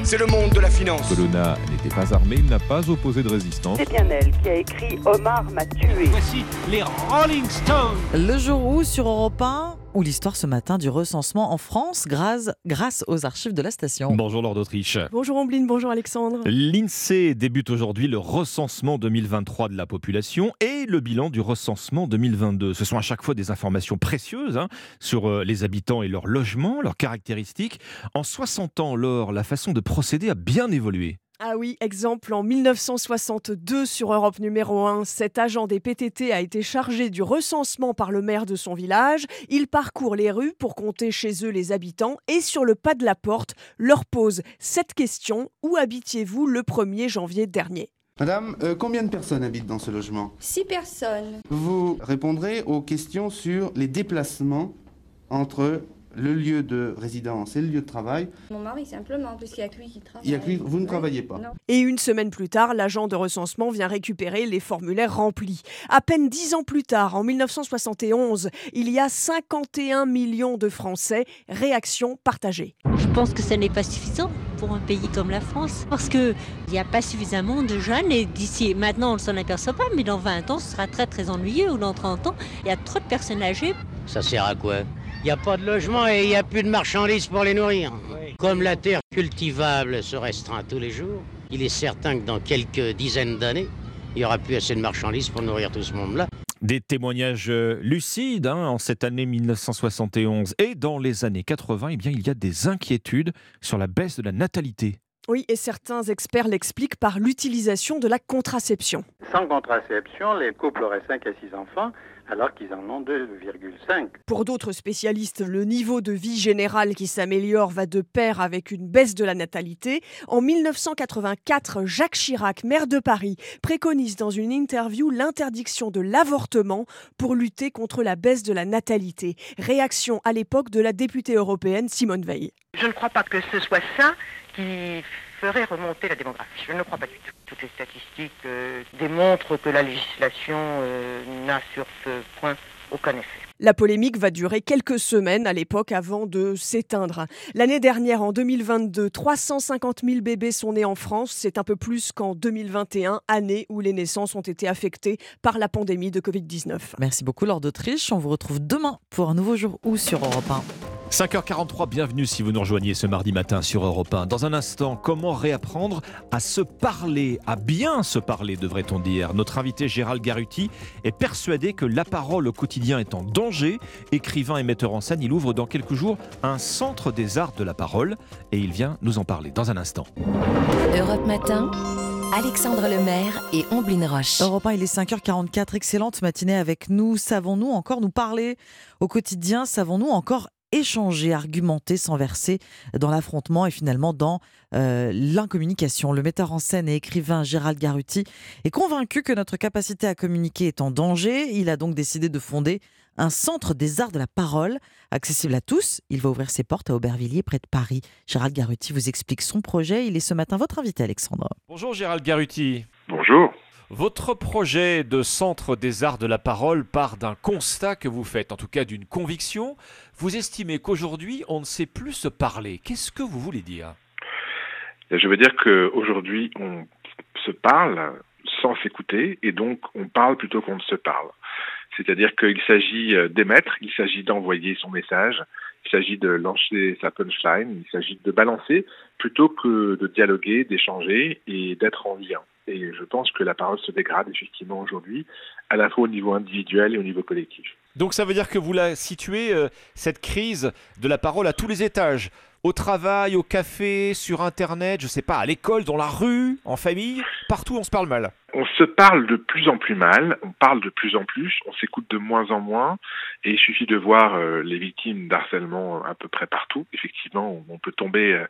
c'est le monde de la finance. Colonna n'était pas armé, il n'a pas opposé de résistance. C'est bien elle qui a écrit Omar m'a tué. Voici les Rolling Stones. Le jour où sur Europe 1, ou l'histoire ce matin du recensement en France grâce, grâce aux archives de la station. Bonjour Lord d'Autriche. Bonjour Ombline, bonjour Alexandre. L'INSEE débute aujourd'hui le recensement 2023 de la population et le bilan du recensement 2022. Ce sont à chaque fois des informations précieuses hein, sur euh, les habitants et leur logement, leurs caractéristiques. En 60 ans, Laure, la façon de procéder a bien évolué. Ah oui, exemple, en 1962 sur Europe numéro 1, cet agent des PTT a été chargé du recensement par le maire de son village. Il parcourt les rues pour compter chez eux les habitants et sur le pas de la porte leur pose cette question Où habitiez-vous le 1er janvier dernier? Madame, euh, combien de personnes habitent dans ce logement? Six personnes. Vous répondrez aux questions sur les déplacements entre le lieu de résidence et le lieu de travail. Mon mari simplement, puisqu'il n'y a que lui qui travaille. Il y a que lui, vous ne travaillez pas. Non. Et une semaine plus tard, l'agent de recensement vient récupérer les formulaires remplis. À peine dix ans plus tard, en 1971, il y a 51 millions de Français. Réaction partagée. Je pense que ça n'est pas suffisant pour un pays comme la France, parce qu'il n'y a pas suffisamment de jeunes, et d'ici, maintenant on ne s'en aperçoit pas, mais dans 20 ans ce sera très très ennuyeux, ou dans 30 ans, il y a trop de personnes âgées. Ça sert à quoi? Il n'y a pas de logement et il n'y a plus de marchandises pour les nourrir. Comme la terre cultivable se restreint tous les jours, il est certain que dans quelques dizaines d'années, il n'y aura plus assez de marchandises pour nourrir tout ce monde-là. Des témoignages euh, lucides hein, en cette année 1971 et dans les années 80, eh bien, il y a des inquiétudes sur la baisse de la natalité. Oui, et certains experts l'expliquent par l'utilisation de la contraception. Sans contraception, les couples auraient 5 à 6 enfants, alors qu'ils en ont 2,5. Pour d'autres spécialistes, le niveau de vie général qui s'améliore va de pair avec une baisse de la natalité. En 1984, Jacques Chirac, maire de Paris, préconise dans une interview l'interdiction de l'avortement pour lutter contre la baisse de la natalité. Réaction à l'époque de la députée européenne Simone Veil. Je ne crois pas que ce soit ça qui ferait remonter la démographie. Je ne le crois pas du tout. Toutes les statistiques euh, démontrent que la législation euh, n'a sur ce point aucun effet. La polémique va durer quelques semaines à l'époque avant de s'éteindre. L'année dernière, en 2022, 350 000 bébés sont nés en France. C'est un peu plus qu'en 2021, année où les naissances ont été affectées par la pandémie de Covid-19. Merci beaucoup, Lord d'Autriche. On vous retrouve demain pour un nouveau jour ou sur Europe 1. 5h43, bienvenue si vous nous rejoignez ce mardi matin sur Europe 1. Dans un instant, comment réapprendre à se parler, à bien se parler, devrait-on dire Notre invité Gérald Garuti est persuadé que la parole au quotidien est en danger. Écrivain et metteur en scène, il ouvre dans quelques jours un centre des arts de la parole et il vient nous en parler dans un instant. Europe Matin. Alexandre Lemaire et Omblin Roche. Europe 1, il est 5h44, excellente matinée avec nous. Savons-nous encore nous parler au quotidien? Savons-nous encore échanger, argumenter sans verser dans l'affrontement et finalement dans euh, l'incommunication. Le metteur en scène et écrivain Gérald Garuti est convaincu que notre capacité à communiquer est en danger. Il a donc décidé de fonder un centre des arts de la parole, accessible à tous. Il va ouvrir ses portes à Aubervilliers, près de Paris. Gérald Garuti vous explique son projet. Il est ce matin votre invité, Alexandre. Bonjour Gérald Garuti. Bonjour. Votre projet de centre des arts de la parole part d'un constat que vous faites, en tout cas d'une conviction. Vous estimez qu'aujourd'hui, on ne sait plus se parler. Qu'est-ce que vous voulez dire? Je veux dire qu'aujourd'hui, on se parle sans s'écouter et donc on parle plutôt qu'on ne se parle. C'est-à-dire qu'il s'agit euh, d'émettre, il s'agit d'envoyer son message, il s'agit de lancer sa punchline, il s'agit de balancer plutôt que de dialoguer, d'échanger et d'être en lien. Et je pense que la parole se dégrade effectivement aujourd'hui, à la fois au niveau individuel et au niveau collectif. Donc ça veut dire que vous la situez, euh, cette crise de la parole, à tous les étages au travail, au café, sur Internet, je sais pas, à l'école, dans la rue, en famille, partout on se parle mal. On se parle de plus en plus mal, on parle de plus en plus, on s'écoute de moins en moins, et il suffit de voir euh, les victimes d'harcèlement à peu près partout. Effectivement, on peut tomber euh,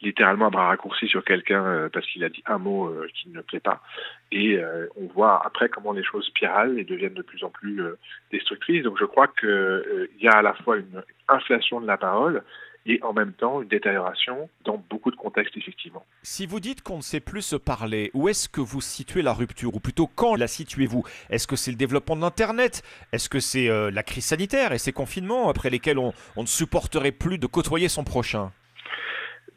littéralement à bras raccourcis sur quelqu'un euh, parce qu'il a dit un mot qui ne plaît pas, et on voit après comment les choses spiralent et deviennent de plus en plus destructrices. Donc je crois qu'il y a à la fois une inflation de la parole, et en même temps une détérioration dans beaucoup de contextes effectivement. Si vous dites qu'on ne sait plus se parler, où est-ce que vous situez la rupture? Ou plutôt quand la situez-vous? Est-ce que c'est le développement de l'Internet? Est-ce que c'est euh, la crise sanitaire et ces confinements après lesquels on ne supporterait plus de côtoyer son prochain?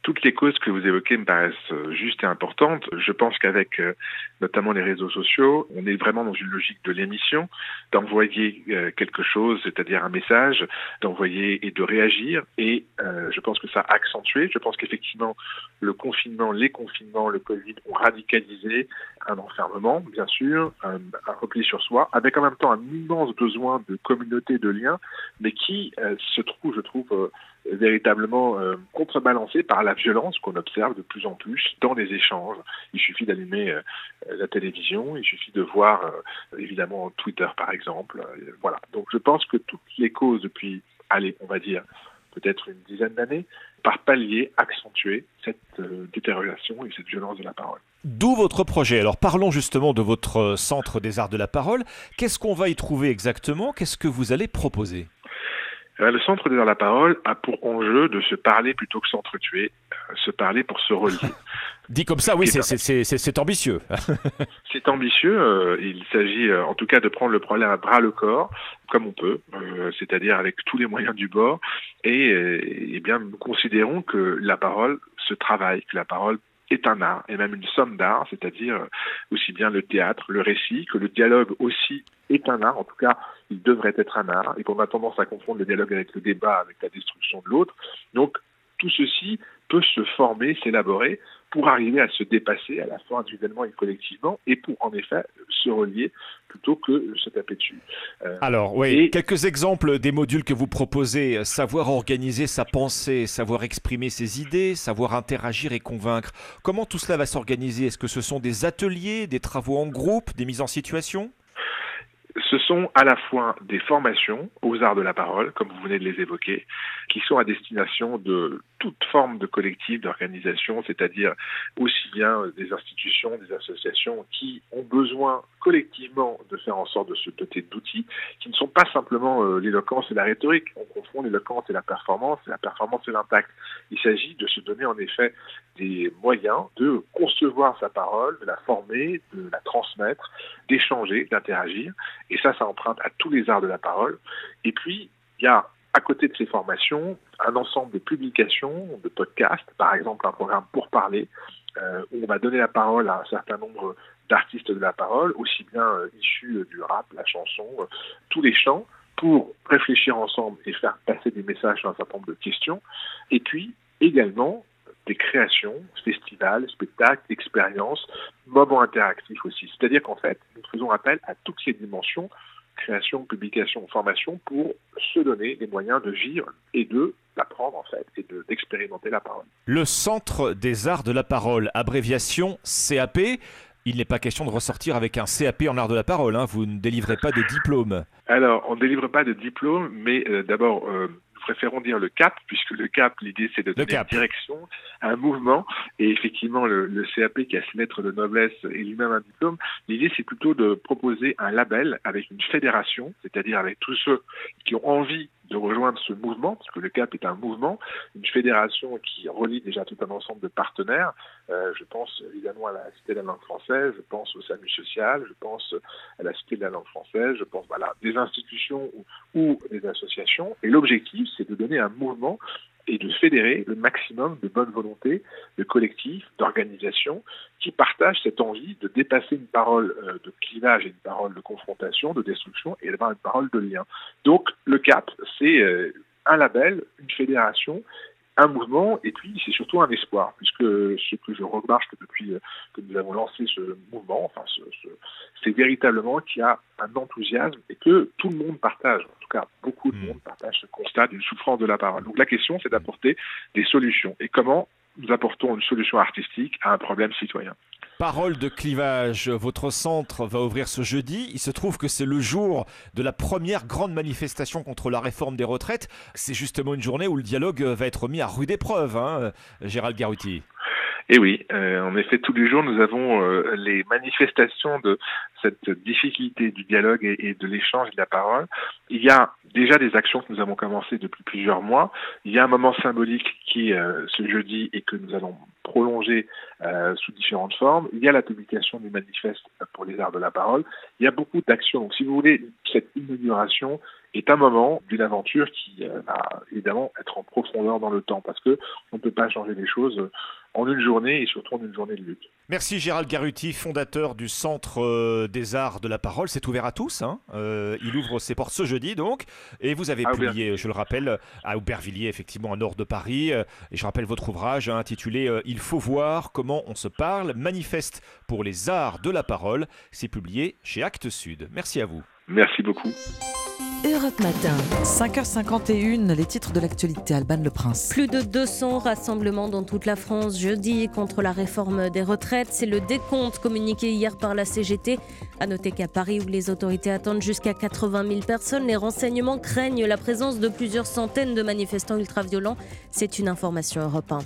Toutes les causes que vous évoquez me paraissent euh, justes et importantes. Je pense qu'avec euh, notamment les réseaux sociaux, on est vraiment dans une logique de l'émission, d'envoyer euh, quelque chose, c'est-à-dire un message, d'envoyer et de réagir. Et je pense que ça a accentué. Je pense qu'effectivement, le confinement, les confinements, le Covid ont radicalisé un enfermement, bien sûr, un, un, repli sur soi, avec en même temps un immense besoin de communauté, de liens, mais qui se trouve, je trouve, véritablement euh, contrebalancé par la violence qu'on observe de plus en plus dans les échanges. Il suffit d'allumer euh, la télévision, il suffit de voir euh, évidemment Twitter par exemple. voilà. Donc je pense que toutes les causes depuis, allez, on va dire peut-être une dizaine d'années, par palier accentuer cette détérioration et cette violence de la parole. D'où votre projet. Alors parlons justement de votre centre des arts de la parole. Qu'est-ce qu'on va y trouver exactement? Qu'est-ce que vous allez proposer? euh, le Centre de la parole a pour enjeu de se parler plutôt que s'entretuer, euh, se parler pour se relier. [laughs] Dit comme ça, oui, c'est ambitieux. [laughs] c'est ambitieux. Euh, il s'agit en tout cas de prendre le problème à bras le corps, comme on peut, c'est-à-dire avec tous les moyens du bord. Et, eh bien, nous considérons que la parole se travaille, que la parole est un art, et même une somme d'art, c'est-à-dire aussi bien le théâtre, le récit, que le dialogue aussi est un art, en tout cas il devrait être un art, et qu'on a tendance à confondre le dialogue avec le débat, avec la destruction de l'autre. Donc tout ceci peut se former, s'élaborer pour arriver à se dépasser à la fois individuellement et collectivement et pour en effet se relier plutôt que se taper dessus. Euh, Alors oui, quelques exemples des modules que vous proposez, savoir organiser sa pensée, savoir exprimer ses idées, savoir interagir et convaincre. Comment tout cela va s'organiser? Est-ce que ce sont des ateliers, des travaux en groupe, des mises en situation? Ce sont à la fois des formations aux arts de la parole, comme vous venez de les évoquer, qui sont à destination de toute forme de collectif, d'organisation, c'est-à-dire aussi bien des institutions, des associations qui ont besoin collectivement de faire en sorte de se doter d'outils qui ne sont pas simplement euh, l'éloquence et la rhétorique. On confond l'éloquence et la performance, la performance et l'impact. Il s'agit de se donner en effet des moyens de concevoir sa parole, de la former, de la transmettre, d'échanger, d'interagir. Et ça, ça emprunte à tous les arts de la parole. Et puis, il y a à côté de ces formations, un ensemble de publications, de podcasts, par exemple un programme pour parler, euh, où on va donner la parole à un certain nombre d'artistes de la parole, aussi bien euh, issus du rap, la chanson, euh, tous les chants, pour réfléchir ensemble et faire passer des messages sur un certain nombre de questions. Et puis également des créations, festivals, spectacles, expériences, moments interactifs aussi. C'est-à-dire qu'en fait, nous faisons appel à toutes ces dimensions création, publication, formation pour se donner les moyens de vivre et de d'apprendre en fait et d'expérimenter la parole. Le Centre des Arts de la Parole, abréviation CAP. Il n'est pas question de ressortir avec un CAP en art de la parole, hein. vous ne délivrez pas de diplôme. Alors, on ne délivre pas de diplôme, mais euh, d'abord, euh, préférons dire le cap, puisque le cap, l'idée c'est de donner une direction à un mouvement. Et effectivement, le, CAP qui a ses lettres de noblesse et lui-même un diplôme, l'idée c'est plutôt de proposer un label avec une fédération, c'est-à-dire avec tous ceux qui ont envie de rejoindre ce mouvement, parce que le CAP est un mouvement, une fédération qui relie déjà tout un ensemble de partenaires. Euh, je pense évidemment à la Cité de la langue française, je pense au SAMU social, je pense à la Cité de la langue française, je pense voilà, des institutions ou, ou des associations. Et l'objectif, c'est de donner un mouvement et de fédérer le maximum de bonne volonté, de collectifs, d'organisations qui partagent cette envie de dépasser une parole euh, de clivage et une parole de confrontation, de destruction et d'avoir une parole de lien. Donc le CAP, c'est euh, un label, une fédération un mouvement et puis c'est surtout un espoir puisque ce que je remarque depuis euh, que nous avons lancé ce mouvement, enfin, ce, ce, c'est véritablement qu'il y a un enthousiasme et que tout le monde partage, en tout cas beaucoup de monde partage ce constat d'une souffrance de la parole. Donc la question c'est d'apporter des solutions et comment nous apportons une solution artistique à un problème citoyen? Parole de clivage, votre centre va ouvrir ce jeudi. Il se trouve que c'est le jour de la première grande manifestation contre la réforme des retraites. C'est justement une journée où le dialogue va être mis à rude épreuve, hein, Gérald Garuti. Et oui, euh, en effet, tous les jours, nous avons euh, les manifestations de cette difficulté du dialogue et, de l'échange de la parole. Il y a déjà des actions que nous avons commencées depuis plusieurs mois. Il y a un moment symbolique qui euh, ce jeudi et que nous allons prolonger euh, sous différentes formes. Il y a la publication du manifeste pour les arts de la parole. Il y a beaucoup d'actions. Donc, si vous voulez, cette inauguration est un moment d'une aventure qui euh, va évidemment être en profondeur dans le temps parce que on ne peut pas changer les choses en une journée et surtout en une journée de lutte. Merci Gérald Garuti, fondateur du Centre euh, des Arts de la Parole. C'est ouvert à tous. Hein. Euh, il ouvre ses portes ce jeudi donc. Et vous avez À publié, je le rappelle, à Aubervilliers, effectivement, au nord de Paris. Euh, Et je rappelle votre ouvrage hein, intitulé euh, Il faut voir comment on se parle, manifeste pour les arts de la parole. C'est publié chez Actes Sud. Merci à vous. Merci beaucoup. Europe Matin. 5h51, les titres de l'actualité, Alban Le Prince. Plus de 200 rassemblements dans toute la France jeudi contre la réforme des retraites. C'est le décompte communiqué hier par la CGT. À noter qu'à Paris, où les autorités attendent jusqu'à 80 000 personnes, les renseignements craignent la présence de plusieurs centaines de manifestants ultra-violents. C'est une information Europe 1.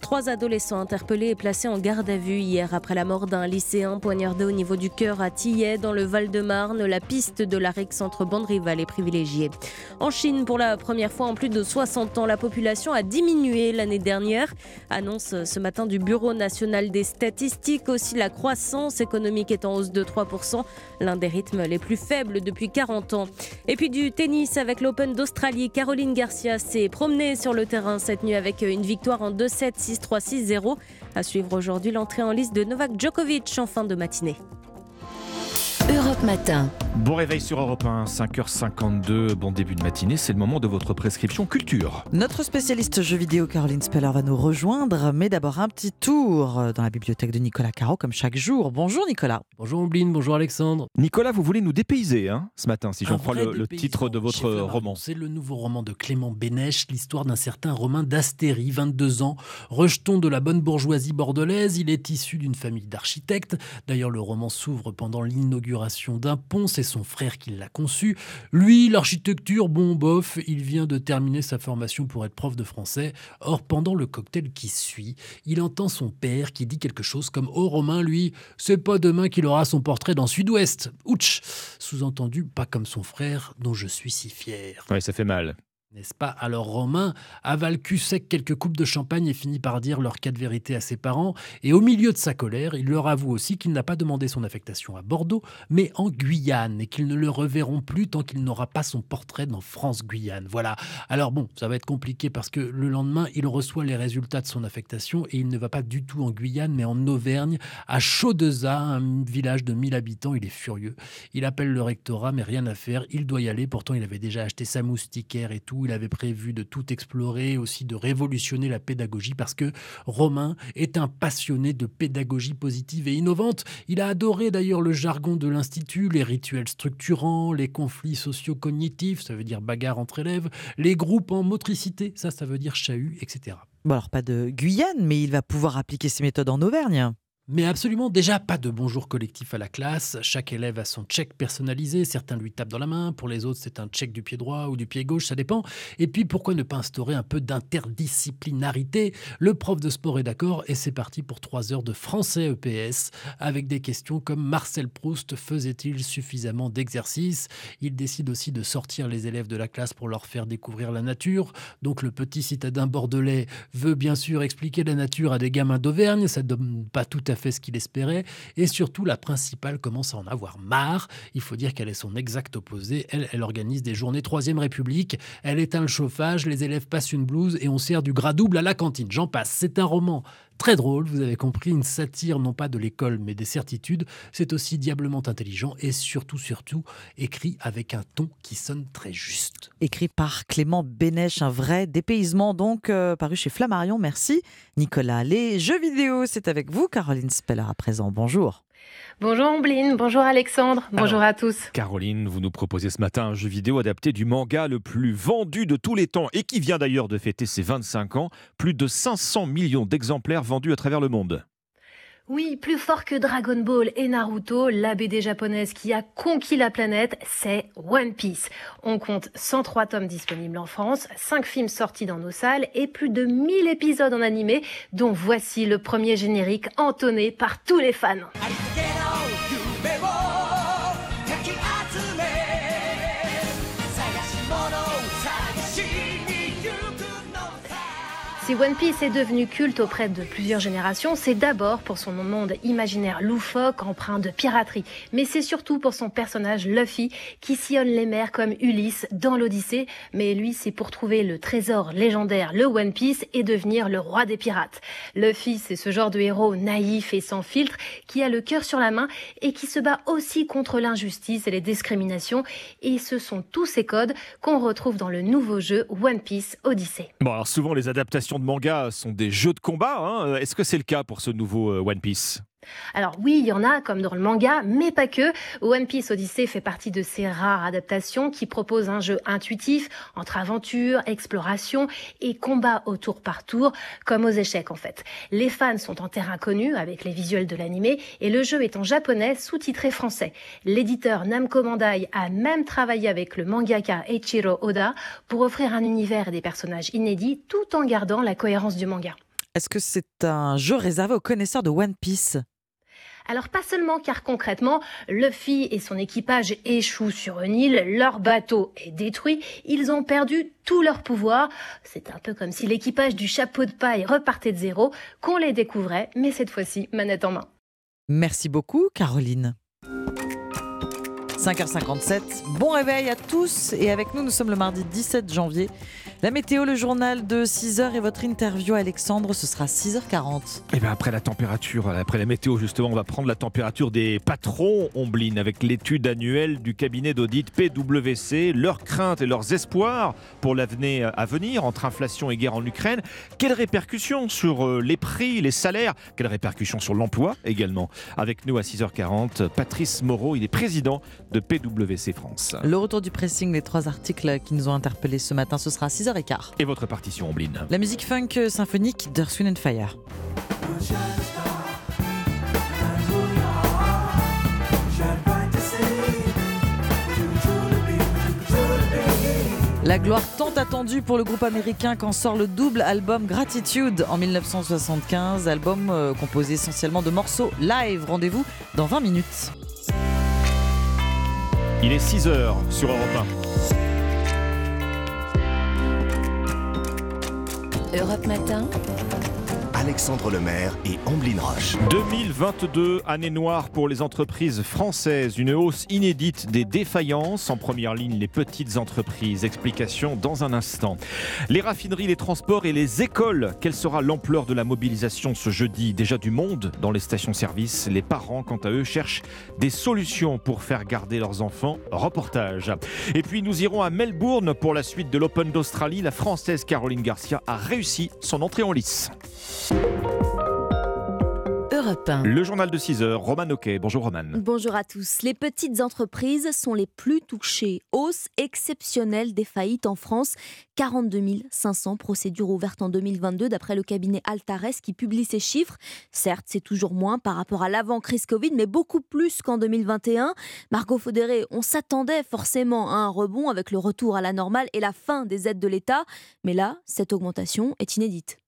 Trois adolescents interpellés et placés en garde à vue hier après la mort d'un lycéen poignardé au niveau du cœur à Tillet, dans le Val-de-Marne. La piste de la rixe entre bandes rivales est En Chine, pour la première fois en plus de 60 ans, la population a diminué l'année dernière. Annonce ce matin du Bureau national des statistiques. Aussi, la croissance économique est en hausse de 3%, l'un des rythmes les plus faibles depuis 40 ans. Et puis du tennis avec l'Open d'Australie. Caroline Garcia s'est promenée sur le terrain cette nuit avec une victoire en 2-7, 6-3, 6-0. À suivre aujourd'hui l'entrée en liste de Novak Djokovic en fin de matinée. Europe Matin. Bon réveil sur Europe 1, 5h52, bon début de matinée, c'est le moment de votre prescription culture. Notre spécialiste jeux vidéo Caroline Speller va nous rejoindre, mais d'abord un petit tour dans la bibliothèque de Nicolas Caro comme chaque jour. Bonjour Nicolas. Bonjour Ombline, bonjour Alexandre. Nicolas, vous voulez nous dépayser hein, ce matin, si j'en crois le, titre de votre roman. C'est le nouveau roman de Clément Bénèche, l'histoire d'un certain Romain d'Astéry, 22 ans, rejeton de la bonne bourgeoisie bordelaise. Il est issu d'une famille d'architectes. D'ailleurs, le roman s'ouvre pendant l'inauguration d'un pont. C'est son frère qui l'a conçu. Lui, l'architecture, bon bof, il vient de terminer sa formation pour être prof de français. Or, pendant le cocktail qui suit, il entend son père qui dit quelque chose comme Oh Romain, lui, c'est pas demain qu'il aura son portrait dans Sud-Ouest. Ouch Sous-entendu, pas comme son frère dont je suis si fier. Ouais, ça fait mal. N'est-ce pas Alors Romain avale cul sec quelques coupes de champagne et finit par dire leur cas de vérité à ses parents. Et au milieu de sa colère, il leur avoue aussi qu'il n'a pas demandé son affectation à Bordeaux, mais en Guyane, et qu'ils ne le reverront plus tant qu'il n'aura pas son portrait dans France-Guyane. Voilà. Alors bon, ça va être compliqué parce que le lendemain, il reçoit les résultats de son affectation et il ne va pas du tout en Guyane, mais en Auvergne, à Chaudeza, un village de 1000 habitants. Il est furieux. Il appelle le rectorat, mais rien à faire. Il doit y aller. Pourtant, il avait déjà acheté sa moustiquaire et tout. Il avait prévu de tout explorer, aussi de révolutionner la pédagogie parce que Romain est un passionné de pédagogie positive et innovante. Il a adoré d'ailleurs le jargon de l'Institut, les rituels structurants, les conflits socio-cognitifs, ça veut dire bagarre entre élèves, les groupes en motricité, ça, ça veut dire chahut, etc. Bon alors pas de Guyane, mais il va pouvoir appliquer ses méthodes en Auvergne. Mais absolument déjà pas de bonjour collectif à la classe. Chaque élève a son check personnalisé. Certains lui tapent dans la main. Pour les autres, c'est un check du pied droit ou du pied gauche, ça dépend. Et puis pourquoi ne pas instaurer un peu d'interdisciplinarité? Le prof de sport est d'accord et c'est parti pour trois heures de français EPS avec des questions comme Marcel Proust faisait-il suffisamment d'exercices Il décide aussi de sortir les élèves de la classe pour leur faire découvrir la nature. Donc le petit citadin bordelais veut bien sûr expliquer la nature à des gamins d'Auvergne. Ça ne donne pas tout à fait ce qu'il espérait. Et surtout, la principale commence à en avoir marre. Il faut dire qu'elle est son exact opposé. Elle, elle organise des journées Troisième République. Elle éteint le chauffage, les élèves passent une blouse et on sert du gras double à la cantine. J'en passe. C'est un roman très drôle, vous avez compris, une satire non pas de l'école mais des certitudes. C'est aussi diablement intelligent et surtout, surtout, écrit avec un ton qui sonne très juste. Écrit par Clément Bénèche, un vrai dépaysement donc, euh, paru chez Flammarion. Merci Nicolas. Les jeux vidéo, c'est avec vous, Caroline Speller à présent. Bonjour. Bonjour Ombline, bonjour Alexandre, bonjour à tous. Caroline, vous nous proposez ce matin un jeu vidéo adapté du manga le plus vendu de tous les temps et qui vient d'ailleurs de fêter ses 25 ans. Plus de 500 millions d'exemplaires vendus à travers le monde. Oui, plus fort que Dragon Ball et Naruto, la BD japonaise qui a conquis la planète, c'est One Piece. On compte 103 tomes disponibles en France, 5 films sortis dans nos salles et plus de 1000 épisodes en animé, dont voici le premier générique entonné par tous les fans. Si One Piece est devenu culte auprès de plusieurs générations, c'est d'abord pour son monde imaginaire loufoque, empreint de piraterie, mais c'est surtout pour son personnage Luffy qui sillonne les mers comme Ulysse dans l'Odyssée, mais lui c'est pour trouver le trésor légendaire, le One Piece, et devenir le roi des pirates. Luffy c'est ce genre de héros naïf et sans filtre qui a le cœur sur la main et qui se bat aussi contre l'injustice et les discriminations, et ce sont tous ces codes qu'on retrouve dans le nouveau jeu One Piece Odyssey. Bon alors souvent les adaptations manga sont des jeux de combat. Hein. Est-ce que c'est le cas pour ce nouveau euh, One Piece? Alors oui, il y en a comme dans le manga, mais pas que. One Piece Odyssey fait partie de ces rares adaptations qui proposent un jeu intuitif entre aventure, exploration et combat au tour par tour, comme aux échecs en fait. Les fans sont en terrain connu avec les visuels de l'animé et le jeu est en japonais sous-titré français. L'éditeur Namco Bandai a même travaillé avec le mangaka Eiichiro Oda pour offrir un univers et des personnages inédits tout en gardant la cohérence du manga. Est-ce que c'est un jeu réservé aux connaisseurs de One Piece? Alors pas seulement car concrètement, Luffy et son équipage échouent sur une île, leur bateau est détruit, ils ont perdu tout leur pouvoir. C'est un peu comme si l'équipage du chapeau de paille repartait de zéro, qu'on les découvrait, mais cette fois-ci manette en main. Merci beaucoup Caroline. 5h57, bon réveil à tous et avec nous nous sommes le mardi 17 janvier. La météo, le journal de 6h et votre interview Alexandre, ce sera 6h40. Et bien après la température, après la météo justement, on va prendre la température des patrons Ombline avec l'étude annuelle du cabinet d'audit PwC, leurs craintes et leurs espoirs pour l'avenir à venir entre inflation et guerre en Ukraine. Quelles répercussions sur euh, les prix, les salaires? Quelles répercussions sur l'emploi également? Avec nous à 6h40, Patrice Moreau, il est président de PwC France. Le retour du pressing, les trois articles qui nous ont interpellés ce matin, ce sera à 6h15. Et votre partition, Ombline La musique funk symphonique d'Earth, and Fire. La gloire tant attendue pour le groupe américain quand sort le double album Gratitude en 1975, album euh, composé essentiellement de morceaux live. Rendez-vous dans 20 minutes. Il est 6 h sur Europe 1. Europe Matin. Alexandre Lemaire et Amblin Roche. 2022, année noire pour les entreprises françaises. Une hausse inédite des défaillances. En première ligne, les petites entreprises. Explication dans un instant. Les raffineries, les transports et les écoles. Quelle sera l'ampleur de la mobilisation ce jeudi? Déjà du monde dans les stations-service. Les parents, quant à eux, cherchent des solutions pour faire garder leurs enfants. Reportage. Et puis, nous irons à Melbourne pour la suite de l'Open d'Australie. La Française Caroline Garcia a réussi son entrée en lice. Europe 1. Le journal de 6 heures, Roman Oquet. Bonjour Roman. Bonjour à tous. Les petites entreprises sont les plus touchées. Hausse exceptionnelle des faillites en France. 42 500 procédures ouvertes en 2022 d'après le cabinet Altares qui publie ces chiffres. Certes, c'est toujours moins par rapport à l'avant-crise Covid, mais beaucoup plus qu'en 2021. Margot Faudéré, on s'attendait forcément à un rebond avec le retour à la normale et la fin des aides de l'État. Mais là, cette augmentation est inédite.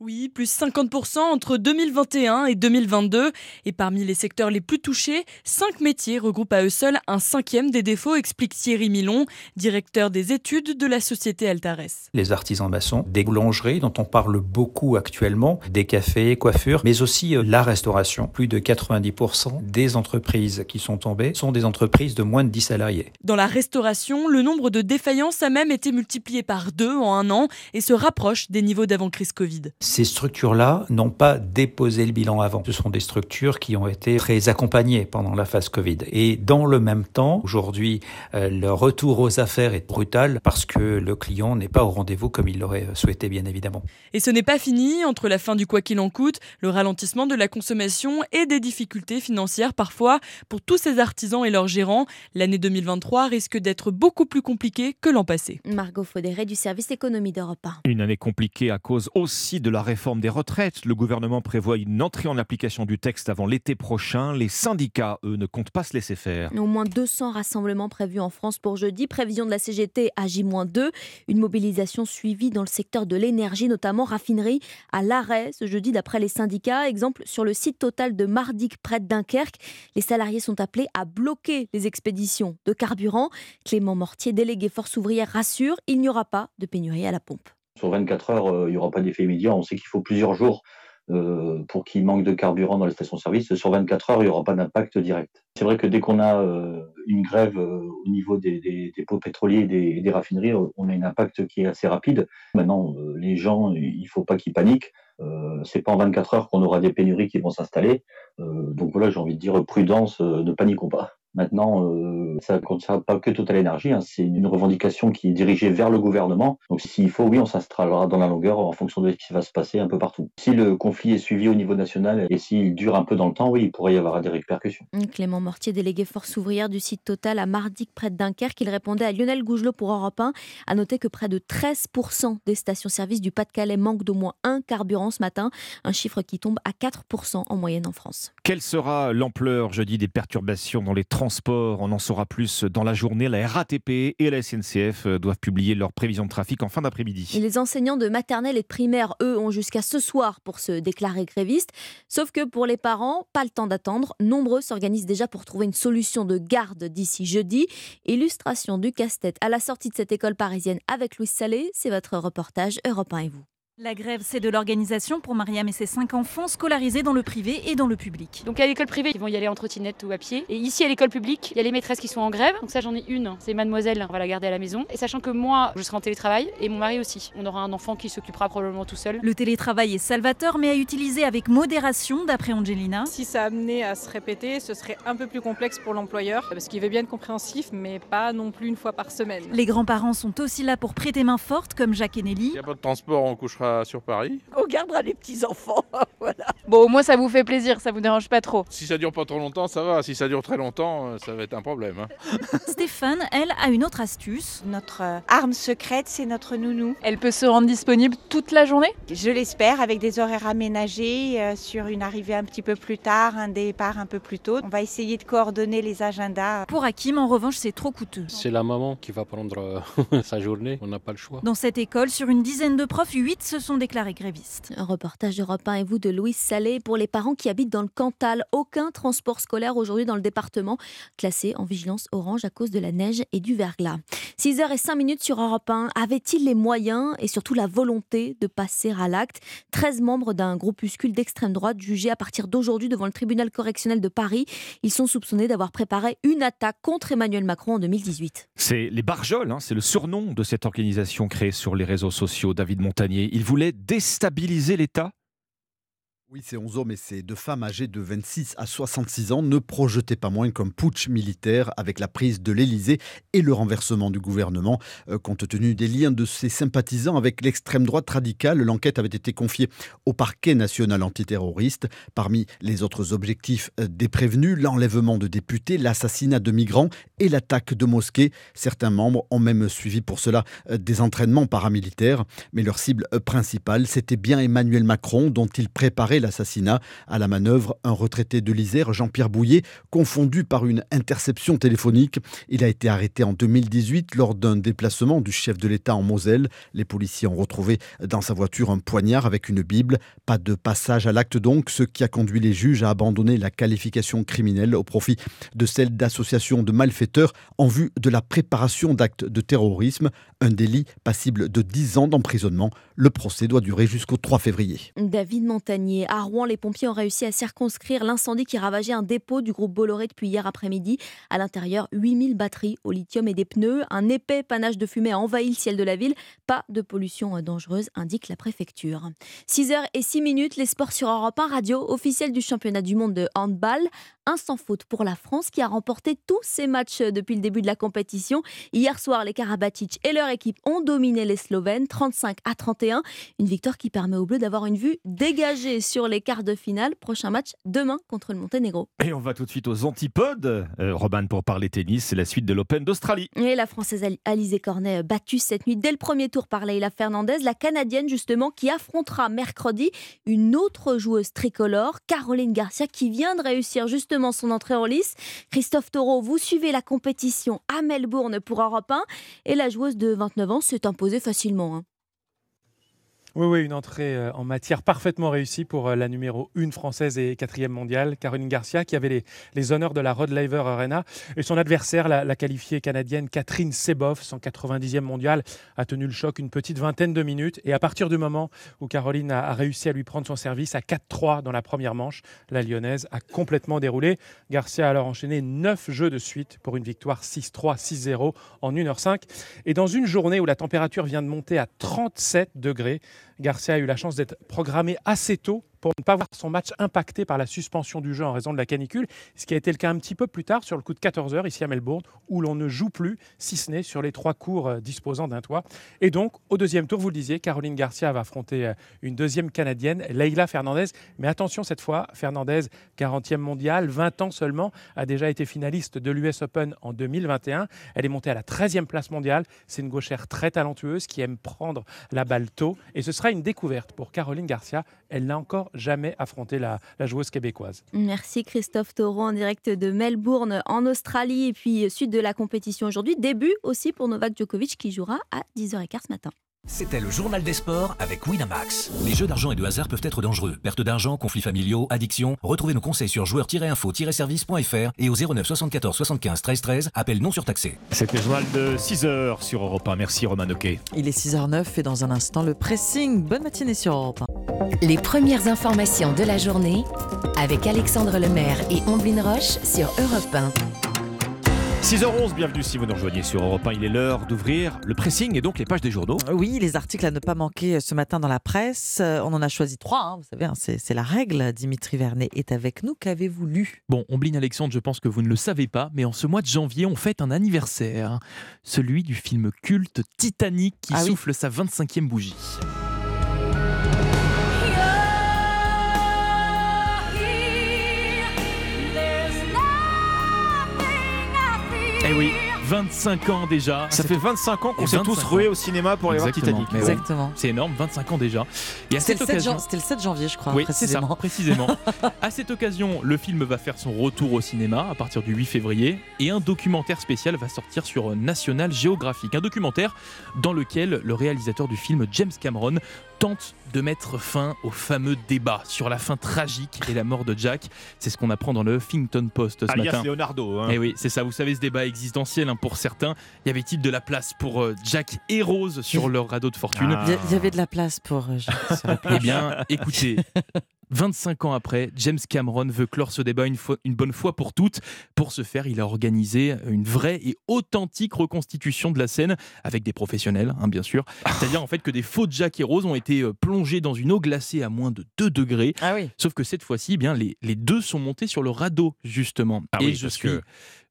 Oui, plus 50% entre 2021 et 2022. Et parmi les secteurs les plus touchés, cinq métiers regroupent à eux seuls un cinquième des défauts, explique Thierry Milon, directeur des études de la société Altares. Les artisans maçons, des boulangeries dont on parle beaucoup actuellement, des cafés, coiffures, mais aussi euh, la restauration. Plus de 90% des entreprises qui sont tombées sont des entreprises de moins de 10 salariés. Dans la restauration, le nombre de défaillances a même été multiplié par deux en un an et se rapproche des niveaux d'avant-crise Covid. Ces structures-là n'ont pas déposé le bilan avant. Ce sont des structures qui ont été très accompagnées pendant la phase Covid. Et dans le même temps, aujourd'hui, euh, le retour aux affaires est brutal parce que le client n'est pas au rendez-vous comme il l'aurait souhaité, bien évidemment. Et ce n'est pas fini. Entre la fin du quoi qu'il en coûte, le ralentissement de la consommation et des difficultés financières parfois pour tous ces artisans et leurs gérants, l'année 2023 risque d'être beaucoup plus compliquée que l'an passé. Margot Faudéré du service économie d'Europe 1. Une année compliquée à cause aussi de la réforme des retraites. Le gouvernement prévoit une entrée en application du texte avant l'été prochain. Les syndicats, eux, ne comptent pas se laisser faire. Au moins 200 rassemblements prévus en France pour jeudi. Prévision de la CGT à J-2. Une mobilisation suivie dans le secteur de l'énergie, notamment raffinerie, à l'arrêt ce jeudi d'après les syndicats. Exemple sur le site total de Mardic près de Dunkerque. Les salariés sont appelés à bloquer les expéditions de carburant. Clément Mortier, délégué Force ouvrière, rassure il n'y aura pas de pénurie à la pompe. Sur 24 heures, euh, il n'y aura pas d'effet immédiat. On sait qu'il faut plusieurs jours euh, pour qu'il manque de carburant dans les stations-service. Sur 24 heures, il n'y aura pas d'impact direct. C'est vrai que dès qu'on a euh, une grève au niveau des, pots pétroliers et des, raffineries, on a un impact qui est assez rapide. Maintenant, les gens, il ne faut pas qu'ils paniquent. C'est pas en 24 heures qu'on aura des pénuries qui vont s'installer. donc voilà, j'ai envie de dire prudence, ne paniquons pas. Maintenant, euh, ça ne concerne pas que Total Energy, hein, c'est une revendication qui est dirigée vers le gouvernement. Donc s'il faut, oui, on s'installera dans la longueur en fonction de ce qui va se passer un peu partout. Si le conflit est suivi au niveau national et s'il dure un peu dans le temps, oui, il pourrait y avoir des répercussions. Clément Mortier, délégué force ouvrière du site Total à Mardic près de Dunkerque, il répondait à Lionel Gougelot pour Europe 1. A noter que près de 13% des stations-service du Pas-de-Calais manquent d'au moins un carburant ce matin, un chiffre qui tombe à 4% en moyenne en France. Quelle sera l'ampleur jeudi des perturbations dans les transports On en saura plus dans la journée. La RATP et la SNCF doivent publier leurs prévisions de trafic en fin d'après-midi. Les enseignants de maternelle et de primaire, eux, ont jusqu'à ce soir pour se déclarer grévistes. Sauf que pour les parents, pas le temps d'attendre. Nombreux s'organisent déjà pour trouver une solution de garde d'ici jeudi. Illustration du casse-tête à la sortie de cette école parisienne avec Louis Salé. C'est votre reportage Europe 1 et vous. La grève, c'est de l'organisation pour Mariam et ses cinq enfants scolarisés dans le privé et dans le public. Donc à l'école privée, ils vont y aller en trottinette ou à pied. Et ici à l'école publique, il y a les maîtresses qui sont en grève. Donc ça, j'en ai une, c'est mademoiselle, on va la garder à la maison. Et sachant que moi, je serai en télétravail et mon mari aussi. On aura un enfant qui s'occupera probablement tout seul. Le télétravail est salvateur, mais à utiliser avec modération, d'après Angelina. Si ça amenait à se répéter, ce serait un peu plus complexe pour l'employeur, parce qu'il veut bien être compréhensif, mais pas non plus une fois par semaine. Les grands-parents sont aussi là pour prêter main forte, comme Jacques et Nelly. Il n'y a pas de transport, on couchera sur Paris on gardera les petits-enfants. [laughs] voilà. Bon, au moins ça vous fait plaisir, ça vous dérange pas trop. Si ça dure pas trop longtemps, ça va. Si ça dure très longtemps, euh, ça va être un problème. Hein. [laughs] Stéphane, elle, a une autre astuce. Notre euh, arme secrète, c'est notre nounou. Elle peut se rendre disponible toute la journée? Je l'espère, avec des horaires aménagés, euh, sur une arrivée un petit peu plus tard, un départ un peu plus tôt. On va essayer de coordonner les agendas. Pour Hakim, en revanche, c'est trop coûteux. C'est la maman qui va prendre [laughs] sa journée, on n'a pas le choix. Dans cette école, sur une dizaine de profs, 8 se sont déclarés grévistes. Un reportage d'Europe 1 et vous de Louise Salé pour les parents qui habitent dans le Cantal. Aucun transport scolaire aujourd'hui dans le département, classé en vigilance orange à cause de la neige et du verglas. 6h et 5 minutes sur Europe 1. Avait-il les moyens et surtout la volonté de passer à l'acte? 13 membres d'un groupuscule d'extrême droite jugés à partir d'aujourd'hui devant le tribunal correctionnel de Paris. Ils sont soupçonnés d'avoir préparé une attaque contre Emmanuel Macron en 2018. C'est les Barjols, hein, c'est le surnom de cette organisation créée sur les réseaux sociaux. David Montagnier, il voulait déstabiliser l'État Oui, ces 11 hommes et ces deux femmes âgées de 26 à 66 ans ne projetaient pas moins qu'un putsch militaire avec la prise de l'Élysée et le renversement du gouvernement. Euh, compte tenu des liens de ces sympathisants avec l'extrême droite radicale, l'enquête avait été confiée au parquet national antiterroriste. Parmi les autres objectifs euh, des prévenus, l'enlèvement de députés, l'assassinat de migrants et l'attaque de mosquées. Certains membres ont même suivi pour cela euh, des entraînements paramilitaires. Mais leur cible principale, c'était bien Emmanuel Macron, dont ils l'assassinat. À la manœuvre, un retraité de l'Isère, Jean-Pierre Bouillet, confondu par une interception téléphonique. Il a été arrêté en 2018 lors d'un déplacement du chef de l'État en Moselle. Les policiers ont retrouvé dans sa voiture un poignard avec une Bible. Pas de passage à l'acte donc, ce qui a conduit les juges à abandonner la qualification criminelle au profit de celle d'association de malfaiteurs en vue de la préparation d'actes de terrorisme, un délit passible de 10 ans d'emprisonnement. Le procès doit durer jusqu'au 3 février. David Montagnier, à Rouen, les pompiers ont réussi à circonscrire l'incendie qui ravageait un dépôt du groupe Bolloré depuis hier après-midi. À l'intérieur, 8000 batteries au lithium et des pneus. Un épais panache de fumée a envahi le ciel de la ville. Pas de pollution dangereuse, indique la préfecture. 6h et 6 minutes, les sports sur Europe 1 radio officielle du championnat du monde de handball. Un sans faute pour la France qui a remporté tous ses matchs depuis le début de la compétition. Hier soir, les Karabatic et leur équipe ont dominé les Slovènes 35 à 31. Une victoire qui permet aux Bleus d'avoir une vue dégagée sur les quarts de finale. Prochain match demain contre le Monténégro. Et on va tout de suite aux antipodes. Euh, Robin, pour parler tennis, c'est la suite de l'Open d'Australie. Et la Française Alizé Cornet battue cette nuit dès le premier tour par Leila Fernandez, la Canadienne justement qui affrontera mercredi une autre joueuse tricolore, Caroline Garcia, qui vient de réussir justement son entrée en lice. Christophe Taureau, vous suivez la compétition à Melbourne pour Europe 1 et la joueuse de 29 ans s'est imposée facilement. Hein. Oui, oui, une entrée euh, en matière parfaitement réussie pour euh, la numéro 1 française et quatrième mondiale, Caroline Garcia, qui avait les, honneurs de la Rod Laver Arena. Et son adversaire, la, qualifiée canadienne Catherine Seboff, 190e mondiale, a tenu le choc une petite vingtaine de minutes. Et à partir du moment où Caroline a, réussi à lui prendre son service à 4-3 dans la première manche, la lyonnaise a complètement déroulé. Garcia a alors enchaîné 9 jeux de suite pour une victoire 6-3, 6-0 en 1h05. Et dans une journée où la température vient de monter à 37 degrés, Garcia a eu la chance d'être programmé assez tôt pour ne pas voir son match impacté par la suspension du jeu en raison de la canicule, ce qui a été le cas un petit peu plus tard sur le coup de 14 heures ici à Melbourne, où l'on ne joue plus, si ce n'est sur les trois cours euh, disposant d'un toit. Et donc, au deuxième tour, vous le disiez, Caroline Garcia va affronter euh, une deuxième Canadienne, Leila Fernandez. Mais attention cette fois, Fernandez, 40e mondiale, 20 ans seulement, a déjà été finaliste de l'US Open en 2021. Elle est montée à la 13e place mondiale. C'est une gauchère très talentueuse qui aime prendre la balle tôt. Et ce sera une découverte pour Caroline Garcia. Elle n'a encore jamais affronté la, joueuse québécoise. Merci Christophe Taureau en direct de Melbourne en Australie et puis suite de la compétition aujourd'hui. Début aussi pour Novak Djokovic qui jouera à 10h15 ce matin. C'était le journal des sports avec Winamax. Les jeux d'argent et de hasard peuvent être dangereux. Perte d'argent, conflits familiaux, addiction. Retrouvez nos conseils sur joueurs-info-service.fr et au 09 74 75 13 13. Appel non surtaxé. C'était le journal de 6h sur Europe 1. Merci Romain Noquet. Il est 6h09 et dans un instant le pressing. Bonne matinée sur Europe 1. Les premières informations de la journée avec Alexandre Lemaire et Omblin Roche sur Europe 1. 6h11, bienvenue si vous nous rejoignez sur Europe 1. Il est l'heure d'ouvrir le pressing et donc les pages des journaux. Oui, les articles à ne pas manquer ce matin dans la presse. Euh, on en a choisi trois, hein, vous savez, hein, c'est la règle. Dimitri Vernet est avec nous. Qu'avez-vous lu? Bon, Ombline Alexandre, je pense que vous ne le savez pas, mais en ce mois de janvier, on fête un anniversaire. Celui du film culte Titanic qui ah souffle sa 25e bougie. Eh oui, 25 ans déjà. Ça fait 25 ans qu'on s'est tous rués au cinéma pour aller voir Titanic. Exactement. C'est énorme, 25 ans déjà. C'était le, 7 janvier, je crois. Oui, précisément. Ça, précisément. [laughs] à cette occasion, le film va faire son retour au cinéma à partir du 8 février et un documentaire spécial va sortir sur National Geographic. Un documentaire dans lequel le réalisateur du film, James Cameron, tente de mettre fin au fameux débat sur la fin tragique et la mort de Jack. C'est ce qu'on apprend dans le Huffington Post ce Alias matin. Leonardo. Hein. Et eh oui, c'est ça. Vous savez, ce débat existentiel hein, pour certains. Y avait-il de la place pour euh, Jack et Rose sur leur radeau de fortune Il y avait de la place pour. Euh, eh bien, écoutez, [laughs] 25 ans après, James Cameron veut clore ce débat une, une, bonne fois pour toutes. Pour ce faire, il a organisé une vraie et authentique reconstitution de la scène avec des professionnels, hein, bien sûr. C'est-à-dire en fait que des faux Jack et Rose ont été euh, plongés dans une eau glacée à moins de 2 degrés. Ah oui. Sauf que cette fois-ci, eh bien les, les, deux sont montés sur le radeau justement. Ah et oui, je parce suis que-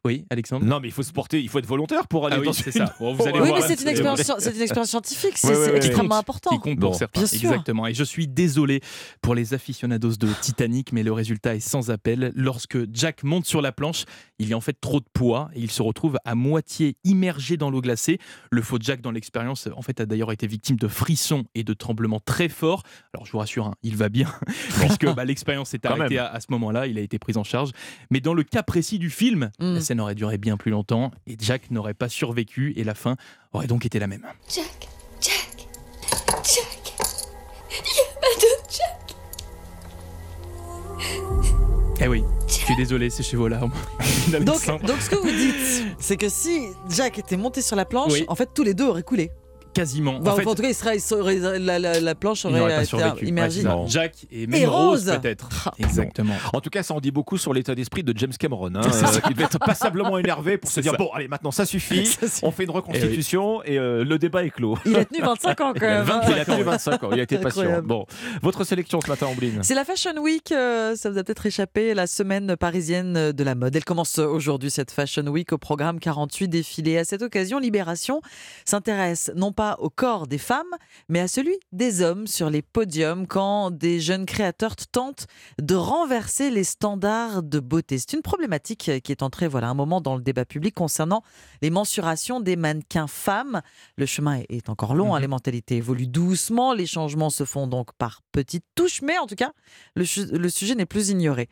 Oui, Alexandre Non, mais il faut se porter, il faut être volontaire pour aller Ah oui, dans c'est une- ça. Bon, vous allez Oui, voir, mais c'est une, expérience, [laughs] c'est une expérience scientifique, c'est Ouais, ouais, extrêmement important. Qui compte pour certains. Bien sûr. Exactement. Et je suis désolé pour les aficionados de Titanic, mais le résultat est sans appel. Lorsque Jack monte sur la planche, il y a en fait trop de poids et il se retrouve à moitié immergé dans l'eau glacée. Le faux Jack dans l'expérience, en fait, a d'ailleurs été victime de frissons et de tremblements très forts. Alors je vous rassure, hein, il va bien, [laughs] puisque bah, l'expérience s'est arrêtée à, à ce moment-là. Il a été pris en charge. Mais dans le cas précis du film, Mm. la scène aurait duré bien plus longtemps et Jack n'aurait pas survécu et la fin aurait donc été la même. Jack, Jack, Jack. Il y a pas de Jack. Eh oui, [laughs] je suis désolé, c'est chez vos larmes. [laughs] Donc, donc ce que vous dites, c'est que si Jack était monté sur la planche, Oui. en fait tous les deux auraient coulé. Quasiment. Enfin, en fait, en tout cas, il serait, il serait- la, la- la planche aurait pas été survécu. immergée. Ça. Jack et même Et Rose, Rose. peut-être. Ah. Exactement. En tout cas, ça en dit beaucoup sur l'état d'esprit de James Cameron. hein. [laughs] Euh, il devait être passablement énervé pour se dire ça. bon, allez, maintenant ça suffit. [laughs] Ça suffit. on fait une reconstitution et, euh, le débat est clos. Il a tenu 25 ans [laughs] quand Il a même. hein. 20 il a tenu 25 ans. Il a été patient. Bon, votre sélection ce matin, Ambline. C'est la Fashion Week, euh, ça vous a peut-être échappé, la semaine parisienne de la mode. Elle commence aujourd'hui, cette Fashion Week, au programme 48 défilés. À cette occasion, Libération s'intéresse non pas au corps des femmes, mais à celui des hommes sur les podiums quand des jeunes créateurs tentent de renverser les standards de beauté. C'est une problématique qui est entrée voilà, un moment dans le débat public concernant les mensurations des mannequins femmes. Le chemin est encore long, hein, les mentalités évoluent doucement, les changements se font donc par petites touches, mais en tout cas, le sujet n'est plus ignoré.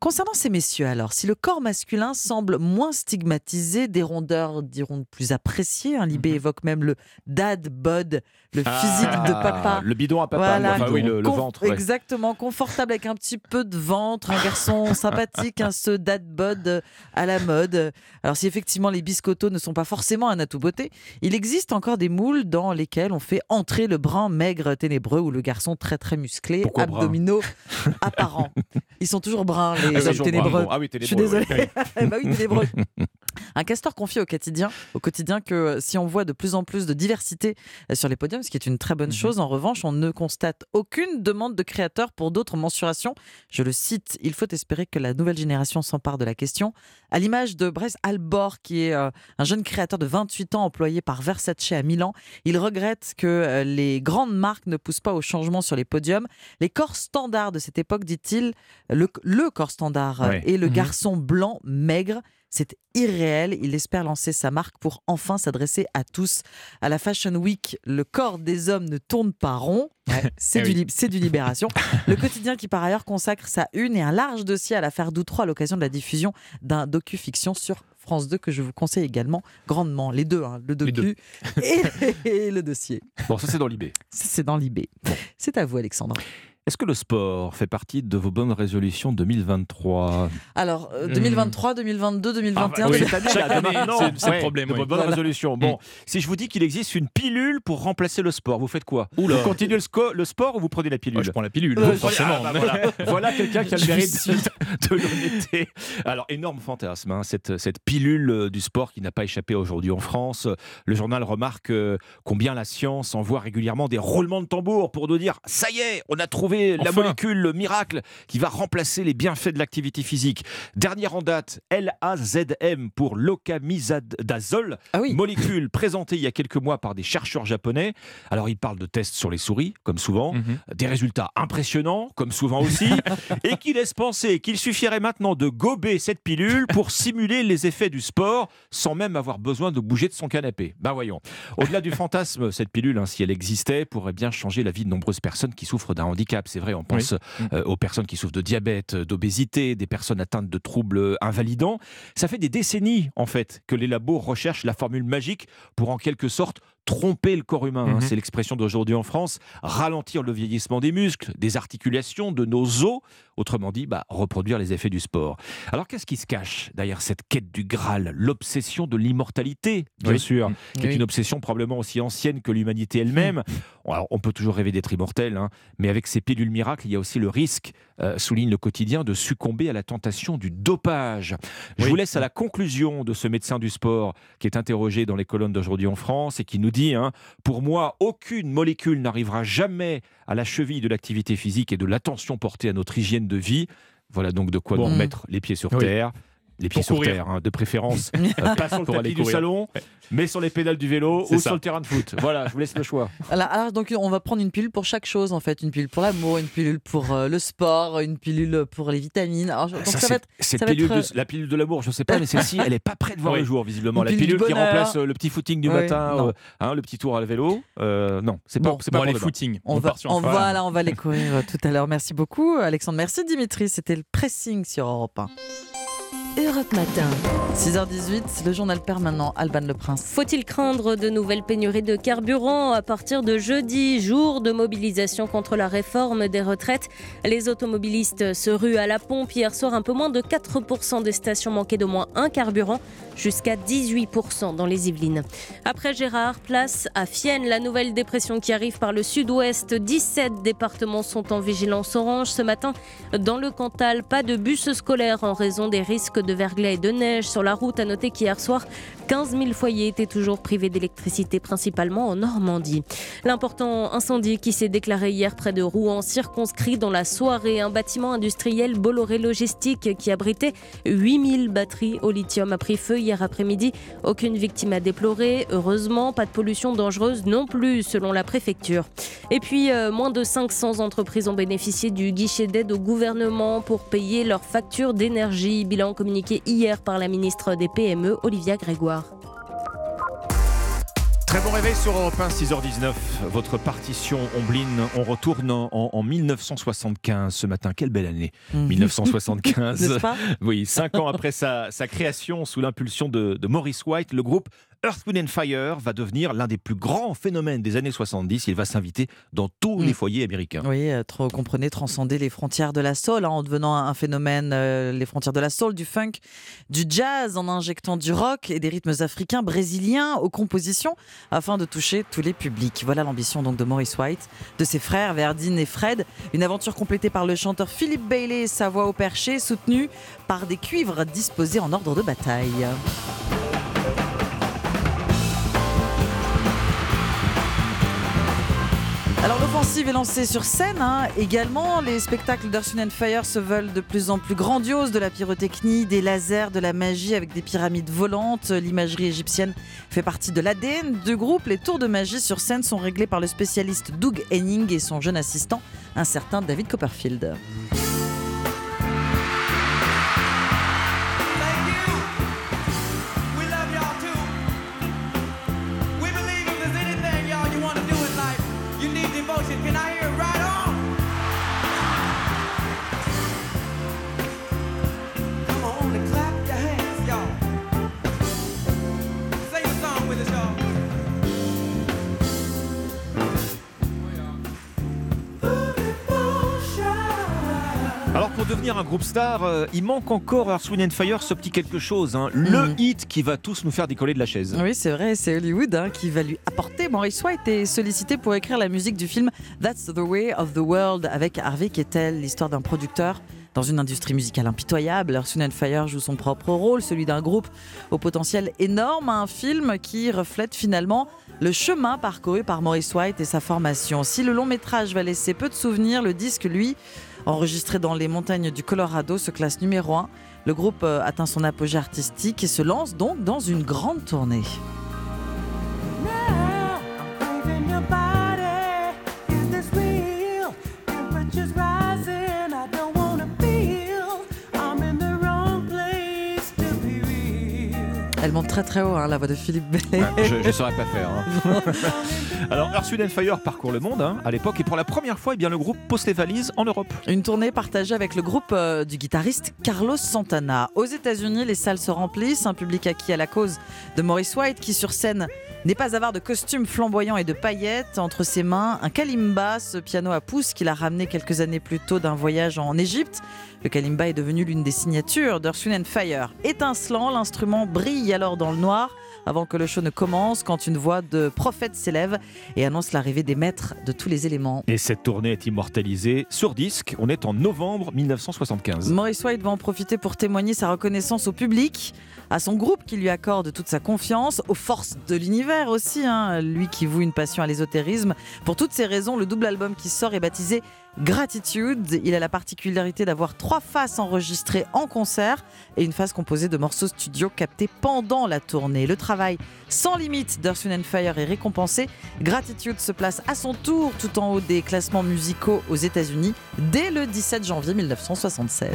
Concernant ces messieurs alors, si le corps masculin semble moins stigmatisé, des rondeurs diront plus appréciées, hein, Libé évoque même le dad bod, le physique de papa. Ah, Le bidon à papa. Voilà. Enfin, oui, le, le ventre. ouais. Exactement, confortable avec un petit peu de ventre, un garçon [laughs] sympathique, un ce dad bod à la mode. Alors si effectivement les biscottos ne sont pas forcément un atout beauté, il existe encore des moules dans lesquels on fait entrer le brun maigre ténébreux ou le garçon très très musclé, Pourquoi abdominaux [laughs] apparents. Ils sont toujours bruns les Ah, toujours ténébreux. brun, bon. Ah oui, Je suis ténébreux, désolée. oui, [laughs] bah oui, ténébreux. Un castor confie au quotidien, au quotidien que euh, si on voit de plus en plus de diversité euh, sur les podiums, ce qui est une très Mhm. bonne chose, en revanche, on ne constate aucune demande de créateurs pour d'autres mensurations. Je le cite, il faut espérer que la nouvelle génération s'empare de la question. À l'image de Bryce Albor, qui est euh, un jeune créateur de 28 ans employé par Versace à Milan, il regrette que euh, les grandes marques ne poussent pas au changement sur les podiums. Les corps standards de cette époque, dit-il, le, le corps standard Ouais. et le Mhm. garçon blanc maigre, c'est irréel. Il espère lancer sa marque pour enfin s'adresser à tous. À la Fashion Week, le corps des hommes ne tourne pas rond. [laughs] C'est Eh du, c'est du Libération. [laughs] Le quotidien qui, par ailleurs, consacre sa une et un large dossier à l'affaire Doutreau à l'occasion de la diffusion d'un docu-fiction sur France 2 que je vous conseille également grandement. Les deux, hein, le deux. docu et, et le dossier. Bon, ça c'est dans l'IB. Ça, C'est dans l'IB. C'est à vous, Alexandre. Est-ce que le sport fait partie de vos bonnes résolutions 2023 Alors, euh, 2023, 2022, 2021, Ah, oui, 2022. cette année, Chaque là, de année, maintenant, c'est- c'est le ouais, problème, de oui. vos bonnes Voilà. résolutions. Bon, si je vous dis qu'il existe une pilule pour remplacer le sport, vous faites quoi? Oula. Vous continuez le, sco- le sport ou vous prenez la pilule? Je prends la pilule, Euh, forcément. ah, bah, voilà, [laughs] voilà quelqu'un qui a le mérite [laughs] de l'honnêteté. Alors, énorme fantasme, hein, cette, cette pilule euh, du sport qui n'a pas échappé aujourd'hui en France. Le journal remarque euh, combien la science envoie régulièrement des roulements de tambour pour nous dire ça y est, on a trouvé la Enfin. molécule le miracle qui va remplacer les bienfaits de l'activité physique. Dernière en date, LAZM pour l'ocamizadazole, Ah oui. molécule présentée il y a quelques mois par des chercheurs japonais. Alors, ils parlent de tests sur les souris, comme souvent, Mhm. des résultats impressionnants, comme souvent aussi, [laughs] et qui laisse penser qu'il suffirait maintenant de gober cette pilule pour simuler les effets du sport sans même avoir besoin de bouger de son canapé. Ben voyons. Au-delà du fantasme, cette pilule, hein, si elle existait, pourrait bien changer la vie de nombreuses personnes qui souffrent d'un handicap. C'est vrai, on pense euh, aux personnes qui souffrent de diabète, euh, d'obésité, des personnes atteintes de troubles invalidants. Ça fait des décennies, en fait, que les labos recherchent la formule magique pour en quelque sorte tromper le corps humain. hein, Mhm. C'est l'expression d'aujourd'hui en France. Ralentir le vieillissement des muscles, des articulations, de nos os. Autrement dit, bah, reproduire les effets du sport. Alors qu'est-ce qui se cache derrière cette quête du Graal? L'obsession de l'immortalité, bien Oui. sûr, qui est une obsession probablement aussi ancienne que l'humanité elle-même. Alors, on peut toujours rêver d'être immortel, hein, mais avec ces pilules miracles, il y a aussi le risque, euh, souligne le quotidien, de succomber à la tentation du dopage. Je Oui. vous laisse à la conclusion de ce médecin du sport qui est interrogé dans les colonnes d'aujourd'hui en France et qui nous dit hein, Pour moi, aucune molécule n'arrivera jamais à la cheville de l'activité physique et de l'attention portée à notre hygiène de vie. Voilà donc de quoi Bon. nous mettre les pieds sur Oui. terre. Les pieds Pour sur courir. terre, hein, de préférence. Euh, [laughs] pas sur le Pour aller tapis du courir. salon, mais sur les pédales du vélo ou ça. sur le terrain de foot. [laughs] Voilà, je vous laisse le choix. Alors donc on va prendre une pilule pour chaque chose en fait, une pilule pour l'amour, une pilule pour euh, le sport, une pilule pour les vitamines. Alors, donc ça, Ça, va c'est- être, cette ça va pilule être, de- la pilule de l'amour, je sais pas, mais celle-ci, [laughs] elle est pas prête de voir Oui. le jour, visiblement. Une La pilule qui remplace euh, le petit footing du Oui, matin, euh, hein, le petit tour à la vélo. Euh, non, c'est pas, Bon. c'est pas Bon, demain. footing. on, On, va, part sur on on va les courir euh, tout à l'heure. Merci beaucoup Alexandre. Merci Dimitri, c'était le pressing sur Europe 1. Europe Matin. 6h18, le journal permanent, Alban Le Prince. Faut-il craindre de nouvelles pénuries de carburant à partir de jeudi, jour de mobilisation contre la réforme des retraites Les automobilistes se ruent à la pompe. Hier soir, un peu moins de 4% des stations manquaient d'au moins un carburant, jusqu'à 18% dans les Yvelines. Après Gérard, place à Fienne, la nouvelle dépression qui arrive par le sud-ouest. 17 départements sont en vigilance orange ce matin. Dans le Cantal, pas de bus scolaire en raison des risques de verglas et de neige sur la route. À noter qu'hier soir, 15 000 foyers étaient toujours privés d'électricité, principalement en Normandie. L'important incendie qui s'est déclaré hier près de Rouen, circonscrit dans la soirée, un bâtiment industriel Bolloré Logistique qui abritait 8000 batteries au lithium a pris feu hier après-midi. Aucune victime à déplorer. Heureusement, pas de pollution dangereuse non plus, selon la préfecture. Et puis, euh, moins de 500 entreprises ont bénéficié du guichet d'aide au gouvernement pour payer leurs factures d'énergie. Bilan communiqué hier par la ministre des PME, Olivia Grégoire. Très bon réveil sur Europe 1, 6h19. Votre partition Ombline, on retourne en, en 1975 ce matin. Quelle belle année, Mhm. 1975. [laughs] N'est-ce pas? Oui, cinq ans après sa, sa création sous l'impulsion de, de Maurice White, le groupe Earth, Wind and Fire va devenir l'un des plus grands phénomènes des années 70. Il va s'inviter dans tous les foyers américains. Oui, euh, trop, comprenez, transcender les frontières de la soul hein, en devenant un phénomène, euh, les frontières de la soul, du funk, du jazz, en injectant du rock et des rythmes africains, brésiliens aux compositions afin de toucher tous les publics. Voilà l'ambition donc de Maurice White, de ses frères Verdine et Fred. Une aventure complétée par le chanteur Philippe Bailey et sa voix au perché, soutenue par des cuivres disposés en ordre de bataille. Alors l'offensive est lancée sur scène hein. également. Les spectacles d'Earth, Fire se veulent de plus en plus grandioses, de la pyrotechnie, des lasers, de la magie avec des pyramides volantes. L'imagerie égyptienne fait partie de l'ADN du groupe. Les tours de magie sur scène sont réglés par le spécialiste Doug Henning et son jeune assistant, un certain David Copperfield. Devenir un groupe star, euh, il manque encore Earth, Wind and Fire ce petit quelque chose, hein. le hit qui va tous nous faire décoller de la chaise. Oui, c'est vrai, c'est Hollywood hein, qui va lui apporter. Maurice White est sollicité pour écrire la musique du film That's the Way of the World avec Harvey Keitel, l'histoire d'un producteur dans une industrie musicale impitoyable. Earth, Wind and Fire joue son propre rôle, celui d'un groupe au potentiel énorme, un film qui reflète finalement le chemin parcouru par Maurice White et sa formation. Si le long métrage va laisser peu de souvenirs, le disque, lui, enregistré dans les montagnes du Colorado, se classe numéro 1. Le groupe euh, atteint son apogée artistique et se lance donc dans une grande tournée. Elle monte très très haut, hein, la voix de Philippe Bellet. Ouais, je ne saurais pas faire. hein. [laughs] Alors Earth, Wind and Fire parcourt le monde hein, à l'époque et pour la première fois, eh bien, le groupe pose les valises en Europe. Une tournée partagée avec le groupe euh, du guitariste Carlos Santana. Aux États-Unis, les salles se remplissent, un public acquis à la cause de Maurice White qui sur scène n'est pas avare de costumes flamboyants et de paillettes. Entre ses mains, un kalimba, ce piano à pouce qu'il a ramené quelques années plus tôt d'un voyage en Égypte. Le kalimba est devenu l'une des signatures d'Earth, and Fire. Étincelant, l'instrument brille alors dans le noir avant que le show ne commence, quand une voix de prophète s'élève et annonce l'arrivée des maîtres de tous les éléments. Et cette tournée est immortalisée sur disque. On est en novembre 1975. Maurice White va en profiter pour témoigner sa reconnaissance au public, à son groupe qui lui accorde toute sa confiance, aux forces de l'univers aussi, hein, lui qui voue une passion à l'ésotérisme. Pour toutes ces raisons, le double album qui sort est baptisé Gratitude. Il a la particularité d'avoir trois faces enregistrées en concert et une face composée de morceaux studio captés pendant la tournée. Le travail sans limite d'Earth, and Fire est récompensé. Gratitude se place à son tour tout en haut des classements musicaux aux États-Unis dès le 17 janvier 1976.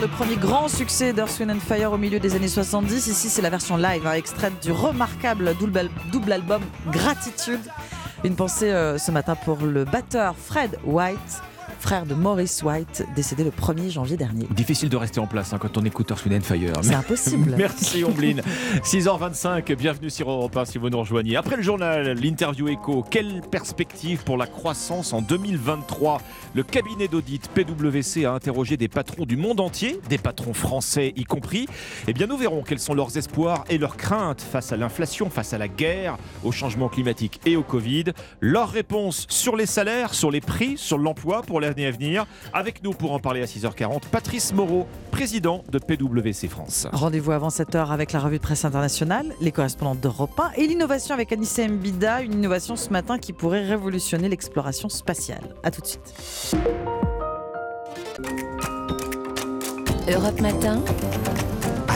Le premier grand succès d'Earth, Wind and Fire au milieu des années 70. Ici, c'est la version live, hein, extraite du remarquable double, album Gratitude. Une pensée euh, ce matin pour le batteur Fred White, frère de Maurice White, décédé le 1er janvier dernier. Difficile de rester en place hein, quand on écoute Earth, Wind Fire. C'est impossible. [laughs] Merci Omblin. 6h25, bienvenue sur Europe 1 si vous nous rejoignez. Après le journal, l'interview écho, quelle perspective pour la croissance en 2023 Le cabinet d'audit PwC a interrogé des patrons du monde entier, des patrons français y compris. Eh bien nous verrons quels sont leurs espoirs et leurs craintes face à l'inflation, face à la guerre, au changement climatique et au Covid. Leurs réponses sur les salaires, sur les prix, sur l'emploi pour à venir. Avec nous pour en parler à 6h40, Patrice Moreau, président de PwC France. Rendez-vous avant 7h avec la revue de presse internationale, les correspondantes d'Europe 1 et l'innovation avec Anissa Mbida, une innovation ce matin qui pourrait révolutionner l'exploration spatiale. A tout de suite. Europe Matin.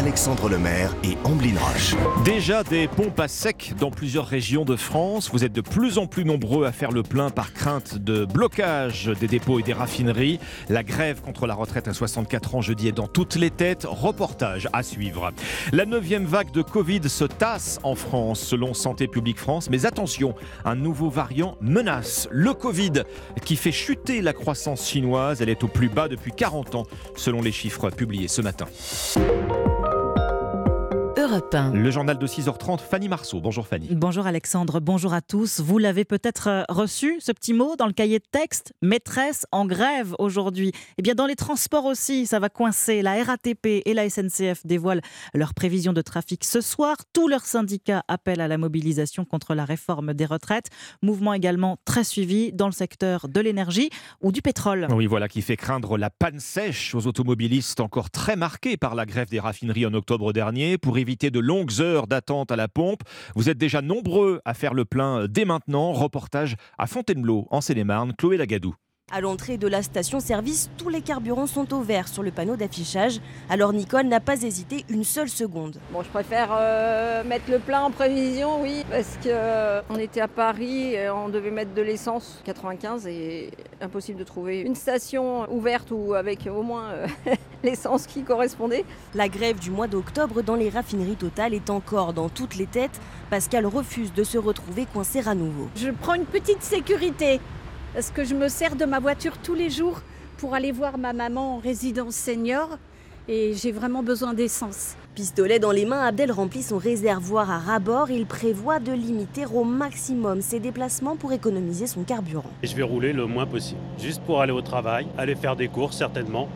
Alexandre Lemaire et Amblin Roche. Déjà des pompes à sec dans plusieurs régions de France. Vous êtes de plus en plus nombreux à faire le plein par crainte de blocage des dépôts et des raffineries. La grève contre la retraite à 64 ans jeudi est dans toutes les têtes. Reportage à suivre. La neuvième vague de Covid se tasse en France selon Santé publique France. Mais attention, un nouveau variant menace le Covid qui fait chuter la croissance chinoise. Elle est au plus bas depuis 40 ans selon les chiffres publiés ce matin. Europe 1. Le journal de 6h30, Fanny Marceau. Bonjour Fanny. Bonjour Alexandre, bonjour à tous. Vous l'avez peut-être euh, reçu, ce petit mot, dans le cahier de texte? Maîtresse en grève aujourd'hui. Eh bien, dans les transports aussi, ça va coincer. La RATP et la SNCF dévoilent leurs prévisions de trafic ce soir. Tous leurs syndicats appellent à la mobilisation contre la réforme des retraites. Mouvement également très suivi dans le secteur de l'énergie ou du pétrole. Oui, voilà qui fait craindre la panne sèche aux automobilistes encore très marqués par la grève des raffineries en octobre dernier. Pour éviter de longues heures d'attente à la pompe, vous êtes déjà nombreux à faire le plein dès maintenant. Reportage à Fontainebleau, en Seine-et-Marne, Chloé Lagadou. À l'entrée de la station-service, tous les carburants sont au vert sur le panneau d'affichage. Alors Nicole n'a pas hésité une seule seconde. Bon, je préfère euh, mettre le plein en prévision, oui, parce que euh, on était à Paris, et on devait mettre de l'essence 95 et impossible de trouver une station ouverte ou avec au moins euh, [laughs] l'essence qui correspondait. La grève du mois d'octobre dans les raffineries totales est encore dans toutes les têtes. Pascal refuse de se retrouver coincé à nouveau. Je prends une petite sécurité parce que je me sers de ma voiture tous les jours pour aller voir ma maman en résidence senior et j'ai vraiment besoin d'essence. Pistolet dans les mains, Abdel remplit son réservoir à ras-bord. Il prévoit de limiter au maximum ses déplacements pour économiser son carburant. Et je vais rouler le moins possible, juste pour aller au travail, aller faire des courses certainement.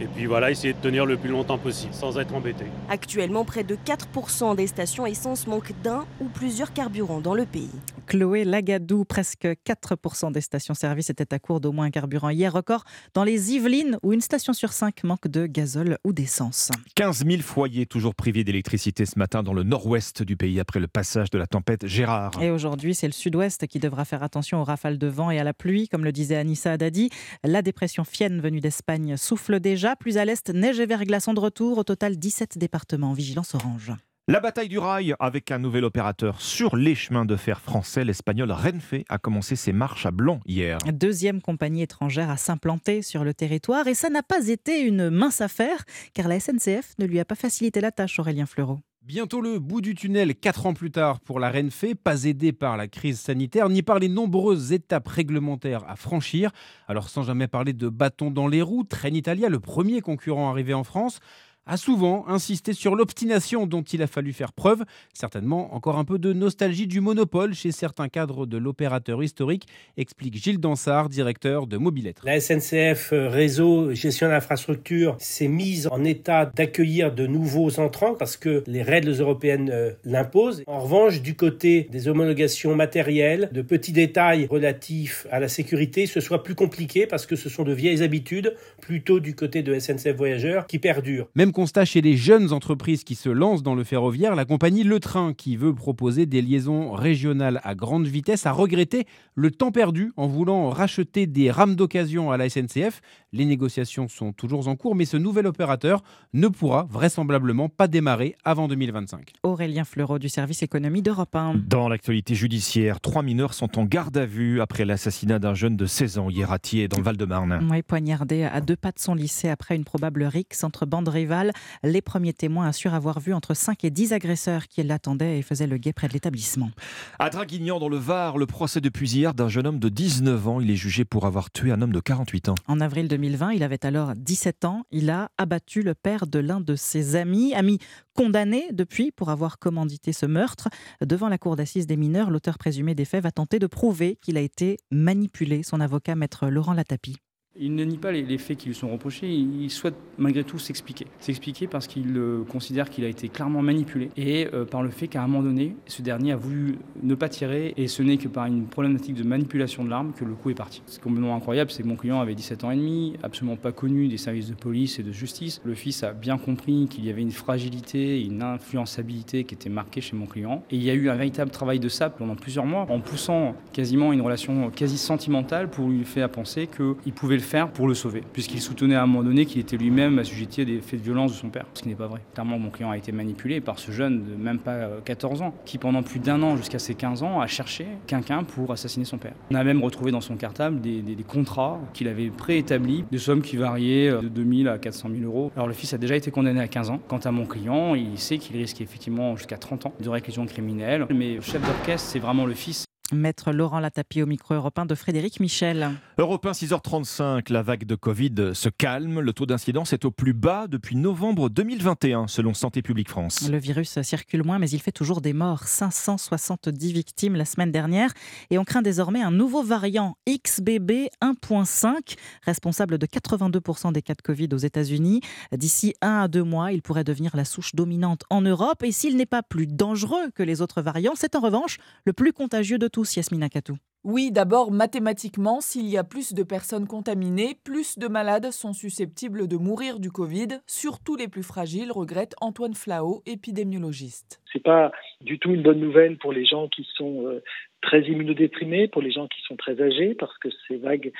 Et puis voilà, essayer de tenir le plus longtemps possible sans être embêté. Actuellement, près de 4% des stations essence manquent d'un ou plusieurs carburants dans le pays. Chloé Lagadou, presque 4% des stations-service étaient à court d'au moins un carburant hier. Record dans les Yvelines, où une station sur cinq manque de gazole ou d'essence. 15 000 foyers toujours privés d'électricité ce matin dans le nord-ouest du pays après le passage de la tempête Gérard. Et aujourd'hui, c'est le sud-ouest qui devra faire attention aux rafales de vent et à la pluie, comme le disait Anissa Haddadi. La dépression Fienne venue d'Espagne souffle déjà. Plus à l'est, neige et verglas sont de retour. Au total, 17 départements en vigilance orange. La bataille du rail avec un nouvel opérateur sur les chemins de fer français, l'espagnol Renfe a commencé ses marches à Blanc hier. Deuxième compagnie étrangère à s'implanter sur le territoire et ça n'a pas été une mince affaire car la SNCF ne lui a pas facilité la tâche, Aurélien Fleureau. Bientôt le bout du tunnel, quatre ans plus tard, pour la Renfe, pas aidée par la crise sanitaire, ni par les nombreuses étapes réglementaires à franchir. Alors sans jamais parler de bâton dans les roues, Trenitalia, le premier concurrent arrivé en France, a souvent insisté sur l'obstination dont il a fallu faire preuve. Certainement encore un peu de nostalgie du monopole chez certains cadres de l'opérateur historique, explique Gilles Dansard, directeur de Mobilettre. La SNCF euh, Réseau Gestion d'infrastructure s'est mise en état d'accueillir de nouveaux entrants parce que les règles européennes euh, l'imposent. En revanche, du côté des homologations matérielles, de petits détails relatifs à la sécurité, ce soit plus compliqué parce que ce sont de vieilles habitudes, plutôt du côté de SNCF Voyageurs, qui perdurent. Même constat chez les jeunes entreprises qui se lancent dans le ferroviaire. La compagnie Le Train, qui veut proposer des liaisons régionales à grande vitesse, a regretté le temps perdu en voulant racheter des rames d'occasion à la SNCF. Les négociations sont toujours en cours, mais ce nouvel opérateur ne pourra vraisemblablement pas démarrer avant 2025. Aurélien Fleureau du service économie d'Europe 1. Dans l'actualité judiciaire, trois mineurs sont en garde à vue après l'assassinat d'un jeune de 16 ans hier à Thiers, dans le Val-de-Marne. Oui, poignardé à deux pas de son lycée après une probable rixe entre bandes rivales. Les premiers témoins assurent avoir vu entre 5 et 10 agresseurs qui l'attendaient et faisaient le guet près de l'établissement. À Draguignan, dans le Var, le procès depuis hier d'un jeune homme de 19 ans. Il est jugé pour avoir tué un homme de 48 ans. En avril 2020, il avait alors 17 ans. Il a abattu le père de l'un de ses amis, ami condamné depuis pour avoir commandité ce meurtre. Devant la cour d'assises des mineurs, l'auteur présumé des faits va tenter de prouver qu'il a été manipulé. Son avocat, maître Laurent Latapi. Il ne nie pas les, faits qui lui sont reprochés, il souhaite malgré tout s'expliquer. S'expliquer parce qu'il euh, considère qu'il a été clairement manipulé et euh, par le fait qu'à un moment donné, ce dernier a voulu ne pas tirer et ce n'est que par une problématique de manipulation de l'arme que le coup est parti. Ce qui est complètement incroyable, c'est que mon client avait 17 ans et demi, absolument pas connu des services de police et de justice. Le fils a bien compris qu'il y avait une fragilité, une influençabilité qui était marquée chez mon client et il y a eu un véritable travail de sable pendant plusieurs mois en poussant quasiment une relation quasi sentimentale pour lui faire penser qu'il pouvait le faire pour le sauver, puisqu'il soutenait à un moment donné qu'il était lui-même assujetti à des faits de violence de son père, ce qui n'est pas vrai. Clairement, mon client a été manipulé par ce jeune de même pas euh, 14 ans, qui pendant plus d'un an jusqu'à ses 15 ans a cherché quelqu'un pour assassiner son père. On a même retrouvé dans son cartable des, des- des contrats qu'il avait préétablis, des sommes qui variaient euh, de 2000 à 400 000 euros. Alors le fils a déjà été condamné à 15 ans. Quant à mon client, il sait qu'il risque effectivement jusqu'à 30 ans de réclusion criminelle, mais le chef d'orchestre, c'est vraiment le fils. Maître Laurent Latapi au micro européen de Frédéric Michel. Europe 1, 6h35, la vague de Covid se calme. Le taux d'incidence est au plus bas depuis novembre 2021, selon Santé publique France. Le virus circule moins, mais il fait toujours des morts. 570 victimes la semaine dernière. Et on craint désormais un nouveau variant XBB 1.5, responsable de 82% des cas de Covid aux États-Unis. D'ici un à deux mois, il pourrait devenir la souche dominante en Europe. Et s'il n'est pas plus dangereux que les autres variants, c'est en revanche le plus contagieux de tous, Yasmina Katou. Oui, d'abord mathématiquement, s'il y a plus de personnes contaminées, plus de malades sont susceptibles de mourir du Covid, surtout les plus fragiles, regrette Antoine Flao, épidémiologiste. C'est pas du tout une bonne nouvelle pour les gens qui sont euh, très immunodéprimés, pour les gens qui sont très âgés, parce que ces vagues,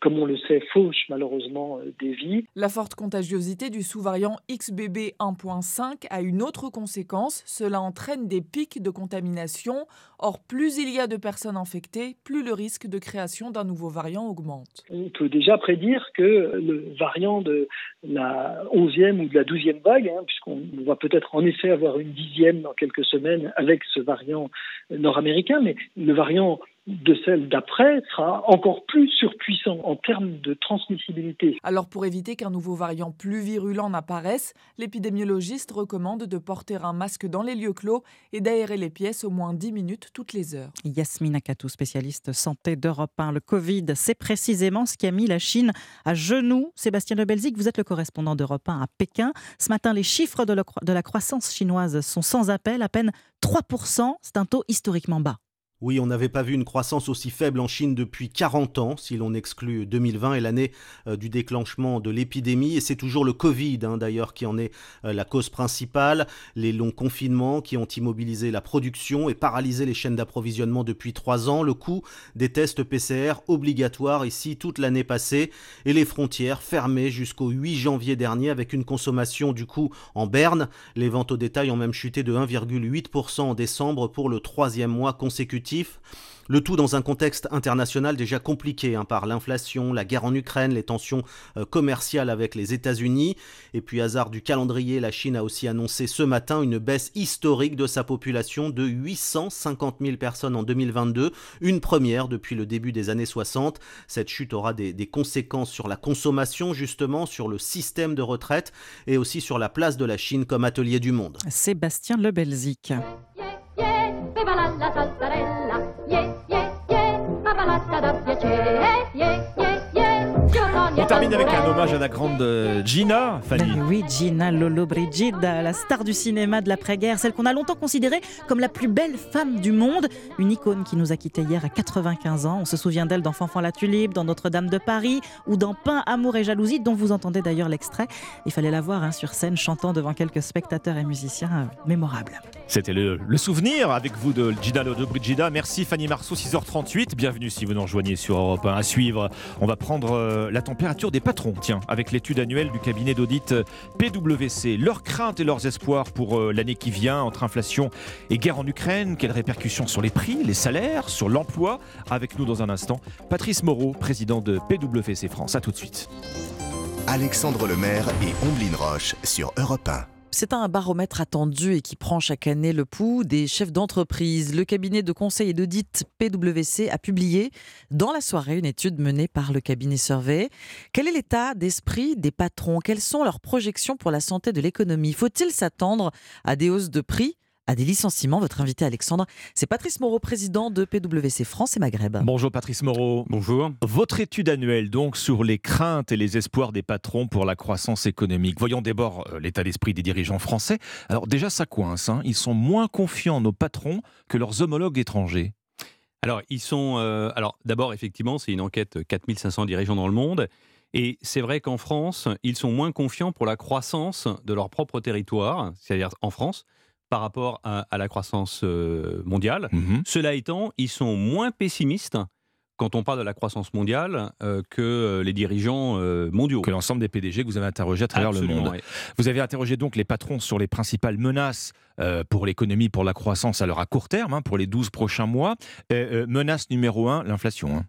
comme on le sait, fauchent malheureusement euh, des vies. La forte contagiosité du sous-variant XBB 1.5 a une autre conséquence, cela entraîne des pics de contamination. Or, plus il y a de personnes infectées, plus le risque de création d'un nouveau variant augmente. On peut déjà prédire que le variant de la 11e ou de la 12e vague, hein, puisqu'on va peut-être en effet avoir une dixième dans quelques semaines avec ce variant nord-américain, mais le variant de celle d'après sera encore plus surpuissant en termes de transmissibilité. Alors pour éviter qu'un nouveau variant plus virulent n'apparaisse, l'épidémiologiste recommande de porter un masque dans les lieux clos et d'aérer les pièces au moins 10 minutes toutes les heures. Yasmina Katou, spécialiste santé d'Europe 1. Le Covid, c'est précisément ce qui a mis la Chine à genoux. Sébastien de Belzic, vous êtes le correspondant d'Europe 1 à Pékin. Ce matin, les chiffres de la, cro- de la croissance chinoise sont sans appel, à peine 3%. C'est un taux historiquement bas. Oui, on n'avait pas vu une croissance aussi faible en Chine depuis 40 ans, si l'on exclut 2020 et l'année euh, du déclenchement de l'épidémie. Et c'est toujours le Covid, hein, d'ailleurs, qui en est euh, la cause principale. Les longs confinements qui ont immobilisé la production et paralysé les chaînes d'approvisionnement depuis trois ans. Le coût des tests PCR obligatoires ici toute l'année passée. Et les frontières fermées jusqu'au 8 janvier dernier avec une consommation du coup en berne. Les ventes au détail ont même chuté de 1,8% en décembre pour le troisième mois consécutif. Le tout dans un contexte international déjà compliqué hein, par l'inflation, la guerre en Ukraine, les tensions euh, commerciales avec les États-Unis. Et puis, hasard du calendrier, la Chine a aussi annoncé ce matin une baisse historique de sa population de 850 000 personnes en 2022, une première depuis le début des années 60. Cette chute aura des, conséquences sur la consommation, justement, sur le système de retraite et aussi sur la place de la Chine comme atelier du monde. Sébastien Le Belzic. Beva la la saltarella, yeah, yeah, yeah, ma ballata da piacere, yeah, yeah, yeah. On termine avec un hommage à la grande euh, Gina, Fanny. Ben oui, Gina Lollobrigida, la star du cinéma de l'après-guerre, celle qu'on a longtemps considérée comme la plus belle femme du monde, une icône qui nous a quittés hier à 95 ans. On se souvient d'elle dans Fanfan la Tulipe, dans Notre-Dame de Paris ou dans Pain, Amour et Jalousie, dont vous entendez d'ailleurs l'extrait. Il fallait la voir hein, sur scène chantant devant quelques spectateurs et musiciens euh, mémorables. C'était le, le souvenir avec vous de Gina Lollobrigida. Merci Fanny Marceau, 6h38. Bienvenue si vous nous rejoignez sur Europe 1. À suivre, on va prendre euh, la température des patrons, tiens, avec l'étude annuelle du cabinet d'audit euh, PwC. Leurs craintes et leurs espoirs pour euh, l'année qui vient entre inflation et guerre en Ukraine. Quelles répercussions sur les prix, les salaires, sur l'emploi? Avec nous dans un instant, Patrice Moreau, président de PwC France. À tout de suite. Alexandre Lemaire et Omblin Roche sur Europe 1. C'est un baromètre attendu et qui prend chaque année le pouls des chefs d'entreprise. Le cabinet de conseil et d'audit PwC a publié dans la soirée une étude menée par le cabinet Survey. Quel est l'état d'esprit des patrons? Quelles sont leurs projections pour la santé de l'économie? Faut-il s'attendre à des hausses de prix? À des licenciements. Votre invité Alexandre, c'est Patrice Moreau, président de PwC France et Maghreb. Bonjour Patrice Moreau. Bonjour. Votre étude annuelle donc sur les craintes et les espoirs des patrons pour la croissance économique. Voyons d'abord euh, l'état d'esprit des dirigeants français. Alors déjà ça coince, hein. ils sont moins confiants nos patrons que leurs homologues étrangers. Alors, ils sont. euh, alors, d'abord, effectivement, c'est une enquête 4500 dirigeants dans le monde. Et c'est vrai qu'en France, ils sont moins confiants pour la croissance de leur propre territoire, c'est-à-dire en France, par rapport à, à la croissance euh, mondiale. Cela étant, ils sont moins pessimistes quand on parle de la croissance mondiale euh, que euh, les dirigeants euh, mondiaux. Que l'ensemble des PDG que vous avez interrogés à travers Absolument, le monde. oui. Vous avez interrogé donc les patrons sur les principales menaces euh, pour l'économie, pour la croissance, alors à court terme, hein, pour les 12 prochains mois. Menace numéro un, l'inflation. hein.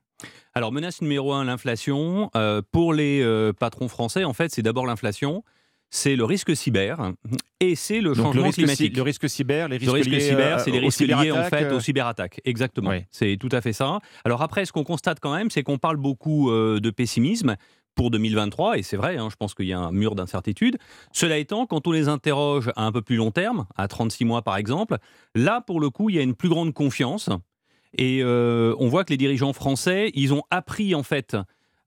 Alors, menace numéro un, l'inflation. Pour les patrons français, en fait, c'est d'abord l'inflation, c'est le risque cyber et c'est le Donc, le changement risque, climatique. le risque cyber, les Le risques, risque liés, cyber, euh, c'est les risques liés en fait euh, aux cyberattaques. Exactement. Oui. C'est tout à fait ça. Alors après, ce qu'on constate quand même, c'est qu'on parle beaucoup euh, de pessimisme pour 2023, et c'est vrai, hein, je pense qu'il y a un mur d'incertitude. Cela étant, quand on les interroge à un peu plus long terme, à 36 mois par exemple, là, pour le coup, il y a une plus grande confiance. Et euh, on voit que les dirigeants français, ils ont appris en fait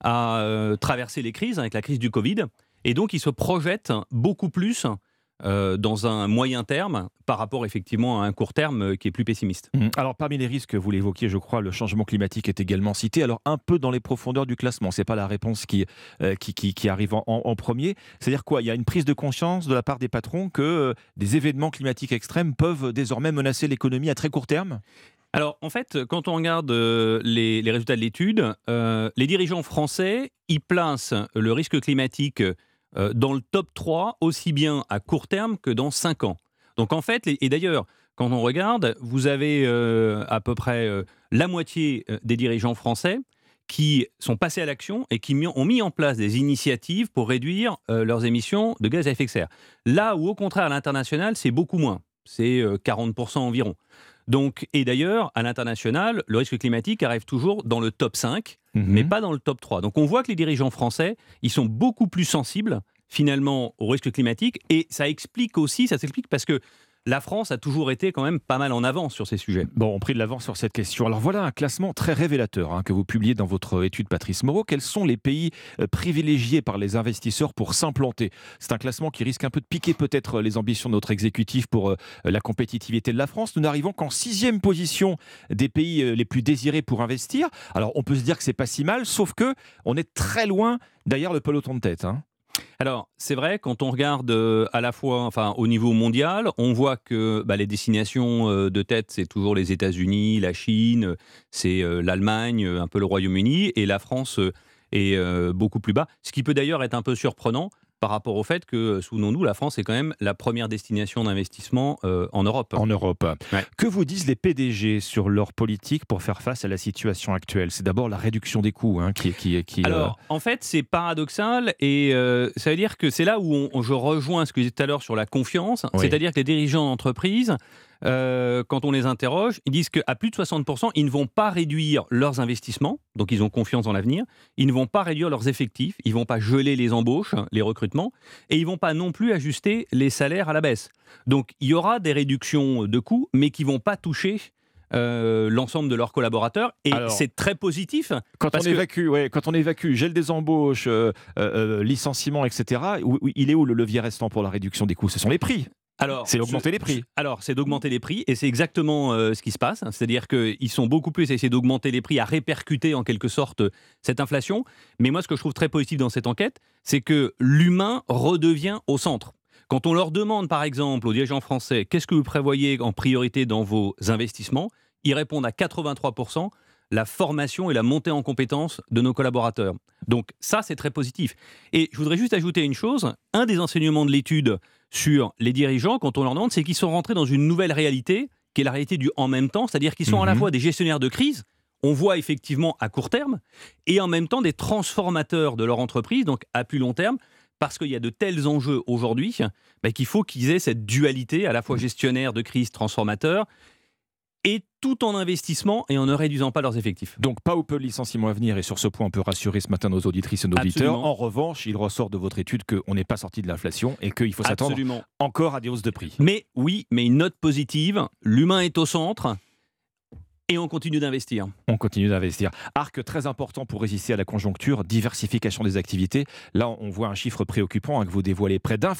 à euh, traverser les crises, avec la crise du Covid, et donc ils se projettent beaucoup plus euh, dans un moyen terme par rapport effectivement à un court terme euh, qui est plus pessimiste. Mhm. Alors parmi les risques, vous l'évoquiez, je crois, le changement climatique est également cité. Alors un peu dans les profondeurs du classement, c'est pas la réponse qui, euh, qui, qui- qui arrive en, premier. C'est-à-dire quoi? Il y a une prise de conscience de la part des patrons que euh, des événements climatiques extrêmes peuvent désormais menacer l'économie à très court terme? Alors, en fait, quand on regarde les, les résultats de l'étude, les dirigeants français, ils placent le risque climatique euh, dans le top 3, aussi bien à court terme que dans 5 ans. Donc, en fait, et d'ailleurs, quand on regarde, vous avez euh, à peu près euh, la moitié des dirigeants français qui sont passés à l'action et qui ont mis en place des initiatives pour réduire leurs émissions de gaz à effet de serre. Là où, au contraire, à l'international, c'est beaucoup moins. C'est euh, 40% environ. Donc, et d'ailleurs, à l'international, le risque climatique arrive toujours dans le top 5, mais pas dans le top 3. Donc, on voit que les dirigeants français, ils sont beaucoup plus sensibles, finalement, au risque climatique. Et ça explique aussi, ça s'explique parce que la France a toujours été quand même pas mal en avance sur ces sujets. Bon, on prit de l'avance sur cette question. Alors voilà un classement très révélateur hein, que vous publiez dans votre étude Patrice Moreau. Quels sont les pays euh, privilégiés par les investisseurs pour s'implanter? C'est un classement qui risque un peu de piquer peut-être les ambitions de notre exécutif pour euh, la compétitivité de la France. Nous n'arrivons qu'en sixième position des pays euh, les plus désirés pour investir. Alors on peut se dire que c'est pas si mal, sauf que on est très loin derrière le peloton de tête. hein. Alors, c'est vrai, quand on regarde euh, à la fois enfin, au niveau mondial, on voit que bah, les destinations euh, de tête, c'est toujours les États-Unis, la Chine, c'est euh, l'Allemagne, un peu le Royaume-Uni, et la France est beaucoup plus bas. Ce qui peut d'ailleurs être un peu surprenant par rapport au fait que, euh, souvenons-nous, la France est quand même la première destination d'investissement euh, en Europe. En Europe. Que vous disent les PDG sur leur politique pour faire face à la situation actuelle? C'est d'abord la réduction des coûts hein, qui, qui, qui, euh, Alors, en fait, c'est paradoxal et euh, ça veut dire que c'est là où on- je rejoins ce que je disais tout à l'heure sur la confiance. Oui. C'est-à-dire que les dirigeants d'entreprise, euh, quand on les interroge, ils disent qu'à plus de 60%, ils ne vont pas réduire leurs investissements, donc ils ont confiance dans l'avenir. Ils ne vont pas réduire leurs effectifs, ils ne vont pas geler les embauches, les recrutements, et ils ne vont pas non plus ajuster les salaires à la baisse. Donc, il y aura des réductions de coûts, mais qui ne vont pas toucher euh, l'ensemble de leurs collaborateurs. Et c'est très positif. Quand on, que- évacue, ouais, quand on évacue gel des embauches, euh, licenciements, etc., où- où- il est où le levier restant pour la réduction des coûts? Ce sont les prix. Alors, C'est augmenter ce- les prix. Alors, c'est d'augmenter les prix, et c'est exactement euh, ce qui se passe. C'est-à-dire qu'ils sont beaucoup plus à essayer d'augmenter les prix, à répercuter en quelque sorte euh, cette inflation. Mais moi, ce que je trouve très positif dans cette enquête, c'est que l'humain redevient au centre. Quand on leur demande, par exemple, aux dirigeants français, qu'est-ce que vous prévoyez en priorité dans vos investissements, ils répondent à 83% la formation et la montée en compétences de nos collaborateurs. Donc ça, c'est très positif. Et je voudrais juste ajouter une chose. Un des enseignements de l'étude sur les dirigeants, quand on leur demande, c'est qu'ils sont rentrés dans une nouvelle réalité, qui est la réalité du en même temps, c'est-à-dire qu'ils sont à la Mhm. fois des gestionnaires de crise, on voit effectivement à court terme, et en même temps des transformateurs de leur entreprise, donc à plus long terme, parce qu'il y a de tels enjeux aujourd'hui bah, qu'il faut qu'ils aient cette dualité, à la fois gestionnaire de crise, transformateur, et tout en investissement et en ne réduisant pas leurs effectifs. Donc pas ou peu de licenciements à venir, et sur ce point, on peut rassurer ce matin nos auditrices et nos auditeurs. En revanche, il ressort de votre étude qu'on n'est pas sorti de l'inflation et qu'il faut s'attendre encore à des hausses de prix. Mais oui, mais une note positive, l'humain est au centre, et on continue d'investir. On continue d'investir. Arc très important pour résister à la conjoncture, diversification des activités. Là, on voit un chiffre préoccupant hein, que vous dévoilez. Près d'un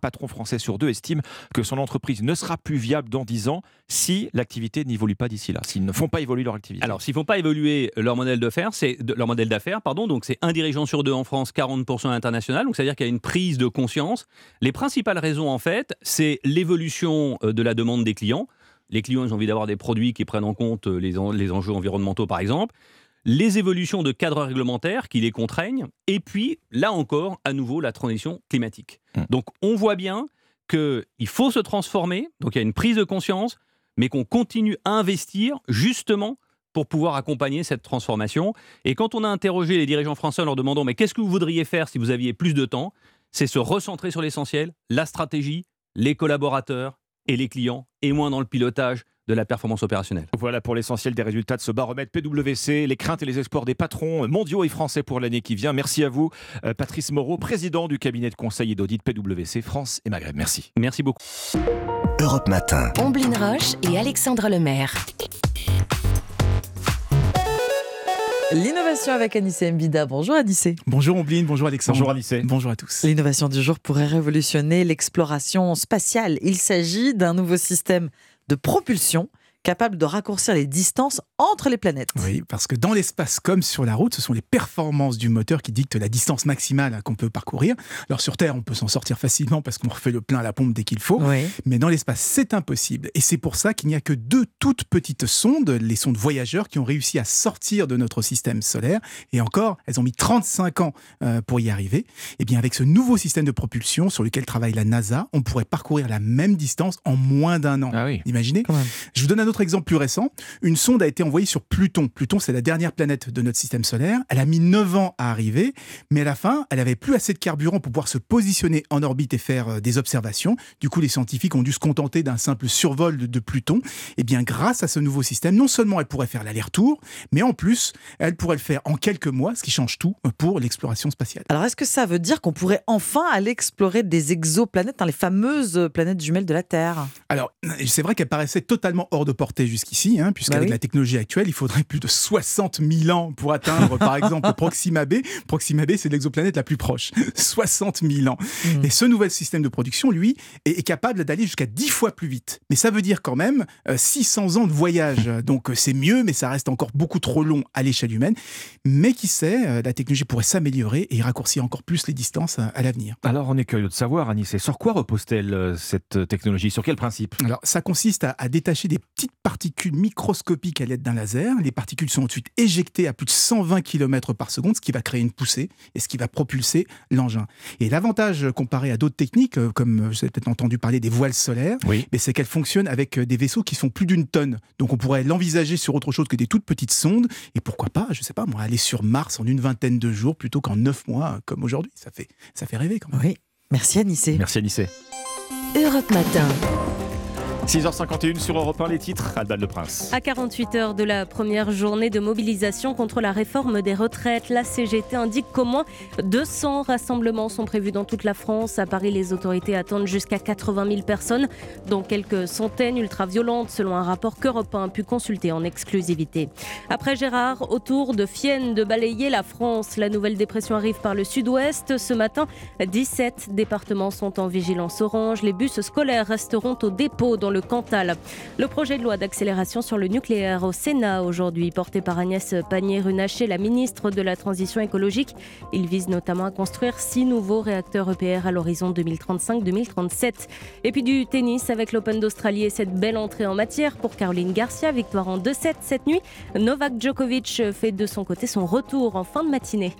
patron français sur deux estime que son entreprise ne sera plus viable dans 10 ans si l'activité n'évolue pas d'ici là, s'ils ne font pas évoluer leur activité. Alors, s'ils ne font pas évoluer leur modèle d'affaires, c'est leur modèle d'affaires, pardon. Donc, c'est un dirigeant sur deux en France, 40% à l'international. Donc, c'est-à-dire qu'il y a une prise de conscience. Les principales raisons, en fait, c'est l'évolution euh, de la demande des clients. Les clients, ils ont envie d'avoir des produits qui prennent en compte euh, les, en- les enjeux environnementaux, par exemple. les évolutions de cadres réglementaires qui les contraignent, et puis, là encore, à nouveau, la transition climatique. Donc, on voit bien qu'il faut se transformer, donc il y a une prise de conscience, mais qu'on continue à investir justement pour pouvoir accompagner cette transformation. Et quand on a interrogé les dirigeants français en leur demandant mais qu'est-ce que vous voudriez faire si vous aviez plus de temps, c'est se recentrer sur l'essentiel, la stratégie, les collaborateurs et les clients, et moins dans le pilotage de la performance opérationnelle. Voilà pour l'essentiel des résultats de ce baromètre PwC, les craintes et les espoirs des patrons mondiaux et français pour l'année qui vient. Merci à vous, euh, Patrice Moreau, président du cabinet de conseil et d'audit PwC France et Maghreb. Merci. Merci beaucoup. Europe Matin. Omblin Roche et Alexandre Lemaire. L'innovation avec Anissé Mbida. Bonjour Anissé. Bonjour Ombline, bonjour Alexandre. Bonjour Anissé. Bonjour à tous. L'innovation du jour pourrait révolutionner l'exploration spatiale. Il s'agit d'un nouveau système de propulsion capable de raccourcir les distances entre les planètes. Oui, parce que dans l'espace comme sur la route, ce sont les performances du moteur qui dictent la distance maximale hein, qu'on peut parcourir. Alors sur Terre, on peut s'en sortir facilement parce qu'on refait le plein à la pompe dès qu'il faut. Oui. Mais dans l'espace, c'est impossible. Et c'est pour ça qu'il n'y a que deux toutes petites sondes, les sondes voyageurs, qui ont réussi à sortir de notre système solaire. Et encore, elles ont mis 35 ans euh, pour y arriver. Et bien avec ce nouveau système de propulsion sur lequel travaille la NASA, on pourrait parcourir la même distance en moins d'un an. Ah oui. Imaginez Je vous donne un autre exemple plus récent. Une sonde a été envoyée sur Pluton. Pluton, c'est la dernière planète de notre système solaire. Elle a mis 9 ans à arriver, mais à la fin, elle avait plus assez de carburant pour pouvoir se positionner en orbite et faire euh, des observations. Du coup, les scientifiques ont dû se contenter d'un simple survol de, de Pluton. Et bien, grâce à ce nouveau système, non seulement elle pourrait faire l'aller-retour, mais en plus, elle pourrait le faire en quelques mois, ce qui change tout euh, pour l'exploration spatiale. Alors, est-ce que ça veut dire qu'on pourrait enfin aller explorer des exoplanètes, hein, les fameuses planètes jumelles de la Terre? Alors, c'est vrai qu'elle paraissait totalement hors de portée jusqu'ici, hein, puisqu'avec Bah oui. la technologie actuelle, il faudrait plus de 60 000 ans pour atteindre, par exemple, [laughs] Proxima B. Proxima B, c'est l'exoplanète la plus proche. 60 000 ans. Hmm. Et ce nouvel système de production, lui, est, est capable d'aller jusqu'à 10 fois plus vite. Mais ça veut dire quand même euh, 600 ans de voyage. Donc euh, c'est mieux, mais ça reste encore beaucoup trop long à l'échelle humaine. Mais qui sait, euh, la technologie pourrait s'améliorer et raccourcir encore plus les distances à, à l'avenir. Alors on est curieux de savoir, Anissé, sur quoi repose-t-elle euh, cette technologie? Sur quel principe? Alors, ça consiste à, à détacher des petites particules microscopiques à l'aide d'un laser. Les particules sont ensuite éjectées à plus de 120 km par seconde, ce qui va créer une poussée et ce qui va propulser l'engin. Et l'avantage comparé à d'autres techniques, euh, comme euh, vous avez peut-être entendu parler des voiles solaires, Oui. mais c'est qu'elles fonctionnent avec euh, des vaisseaux qui sont plus d'une tonne. Donc on pourrait l'envisager sur autre chose que des toutes petites sondes. Et pourquoi pas, je sais pas, moi, aller sur Mars en une vingtaine de jours plutôt qu'en neuf mois, comme aujourd'hui. Ça fait, ça fait rêver quand même. Oui. Merci Anissé. Merci Anissé. Europe Matin. 6h51 sur Europe 1, les titres, Alban Le Prince. À 48 heures de la première journée de mobilisation contre la réforme des retraites, la CGT indique qu'au moins 200 rassemblements sont prévus dans toute la France. À Paris, les autorités attendent jusqu'à 80 000 personnes, dont quelques centaines ultra-violentes, selon un rapport qu'Europe 1 a pu consulter en exclusivité. Après Gérard, autour de Fienne de balayer la France. La nouvelle dépression arrive par le sud-ouest. Ce matin, 17 départements sont en vigilance orange. Les bus scolaires resteront au dépôt dans le Cantal. Le projet de loi d'accélération sur le nucléaire au Sénat aujourd'hui, porté par Agnès Pannier-Runacher, la ministre de la Transition écologique. Il vise notamment à construire six nouveaux réacteurs EPR à l'horizon 2035-2037. Et puis du tennis avec l'Open d'Australie et cette belle entrée en matière pour Caroline Garcia, victoire en 2-7 cette nuit. Novak Djokovic fait de son côté son retour en fin de matinée.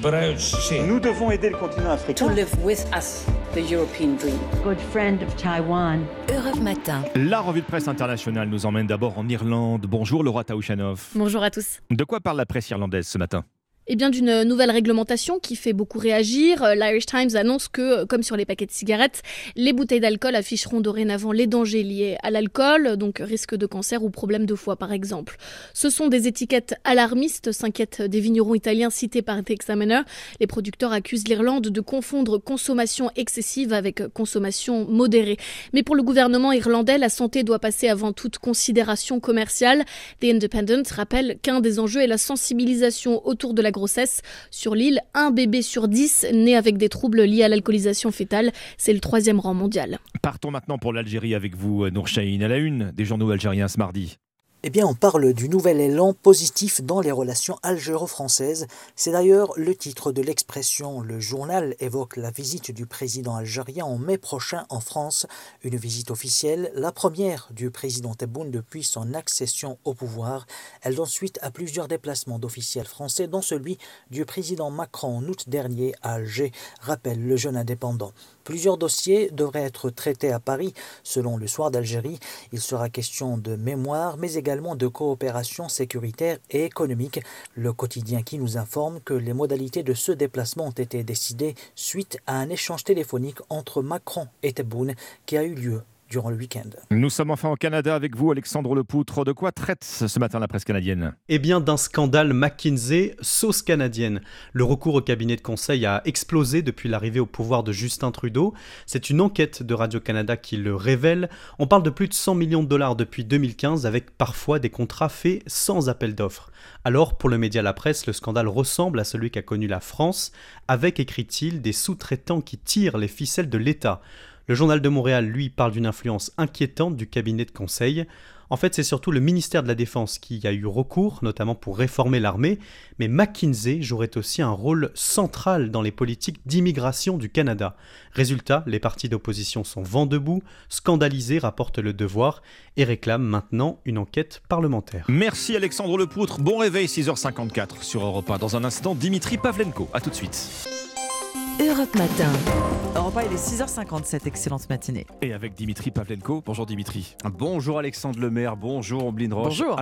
Nous devons aider le continent africain. to live with us the European dream. Good friend of Taiwan. Europe Matin. La revue de presse internationale nous emmène d'abord en Irlande. Bonjour Laura Taouchanov. Bonjour à tous. De quoi parle la presse irlandaise ce matin? Eh bien, d'une nouvelle réglementation qui fait beaucoup réagir. Euh, L'Irish Times annonce que, euh, comme sur les paquets de cigarettes, les bouteilles d'alcool afficheront dorénavant les dangers liés à l'alcool, donc risque de cancer ou problème de foie par exemple. Ce sont des étiquettes alarmistes, s'inquiètent des vignerons italiens cités par The Examiner. Les producteurs accusent l'Irlande de confondre consommation excessive avec consommation modérée. Mais pour le gouvernement irlandais, la santé doit passer avant toute considération commerciale. The Independent rappelle qu'un des enjeux est la sensibilisation autour de la grossesse. Sur l'île, un bébé sur dix né avec des troubles liés à l'alcoolisation fétale. C'est le troisième rang mondial. Partons maintenant pour l'Algérie avec vous, Nour Chahine, à la une des journaux algériens ce mardi. Eh bien, on parle du nouvel élan positif dans les relations algéro-françaises. C'est d'ailleurs le titre de l'expression. Le journal évoque la visite du président algérien en mai prochain en France. Une visite officielle, la première du président Tebboune depuis son accession au pouvoir. Elle donne suite à plusieurs déplacements d'officiels français, dont celui du président Macron en août dernier à Alger, rappelle le jeune indépendant. Plusieurs dossiers devraient être traités à Paris. Selon le Soir d'Algérie, il sera question de mémoire, mais également de coopération sécuritaire et économique. Le quotidien qui nous informe que les modalités de ce déplacement ont été décidées suite à un échange téléphonique entre Macron et Tebboune qui a eu lieu durant le week-end. Nous sommes enfin au Canada avec vous, Alexandre Lepoutre. De quoi traite ce matin la presse canadienne Eh bien, d'un scandale McKinsey, sauce canadienne. Le recours au cabinet de conseil a explosé depuis l'arrivée au pouvoir de Justin Trudeau. C'est une enquête de Radio-Canada qui le révèle. On parle de plus de 100 millions de dollars depuis 2015, avec parfois des contrats faits sans appel d'offres. Alors, pour le média La Presse, le scandale ressemble à celui qu'a connu la France, avec, écrit-il, des sous-traitants qui tirent les ficelles de l'État. Le journal de Montréal, lui, parle d'une influence inquiétante du cabinet de conseil. En fait, c'est surtout le ministère de la Défense qui a eu recours, notamment pour réformer l'armée, mais McKinsey jouerait aussi un rôle central dans les politiques d'immigration du Canada. Résultat, les partis d'opposition sont vent debout, scandalisés, rapporte le devoir, et réclament maintenant une enquête parlementaire. Merci Alexandre Lepoutre. Bon réveil 6h54 sur Europe 1. Dans un instant, Dimitri Pavlenko. A tout de suite. Europe Matin. Europe 1, il est 6h57. Excellente matinée. Et avec Dimitri Pavlenko. Bonjour Dimitri. Bonjour Alexandre Lemaire, bonjour Omblin Roche. Bonjour.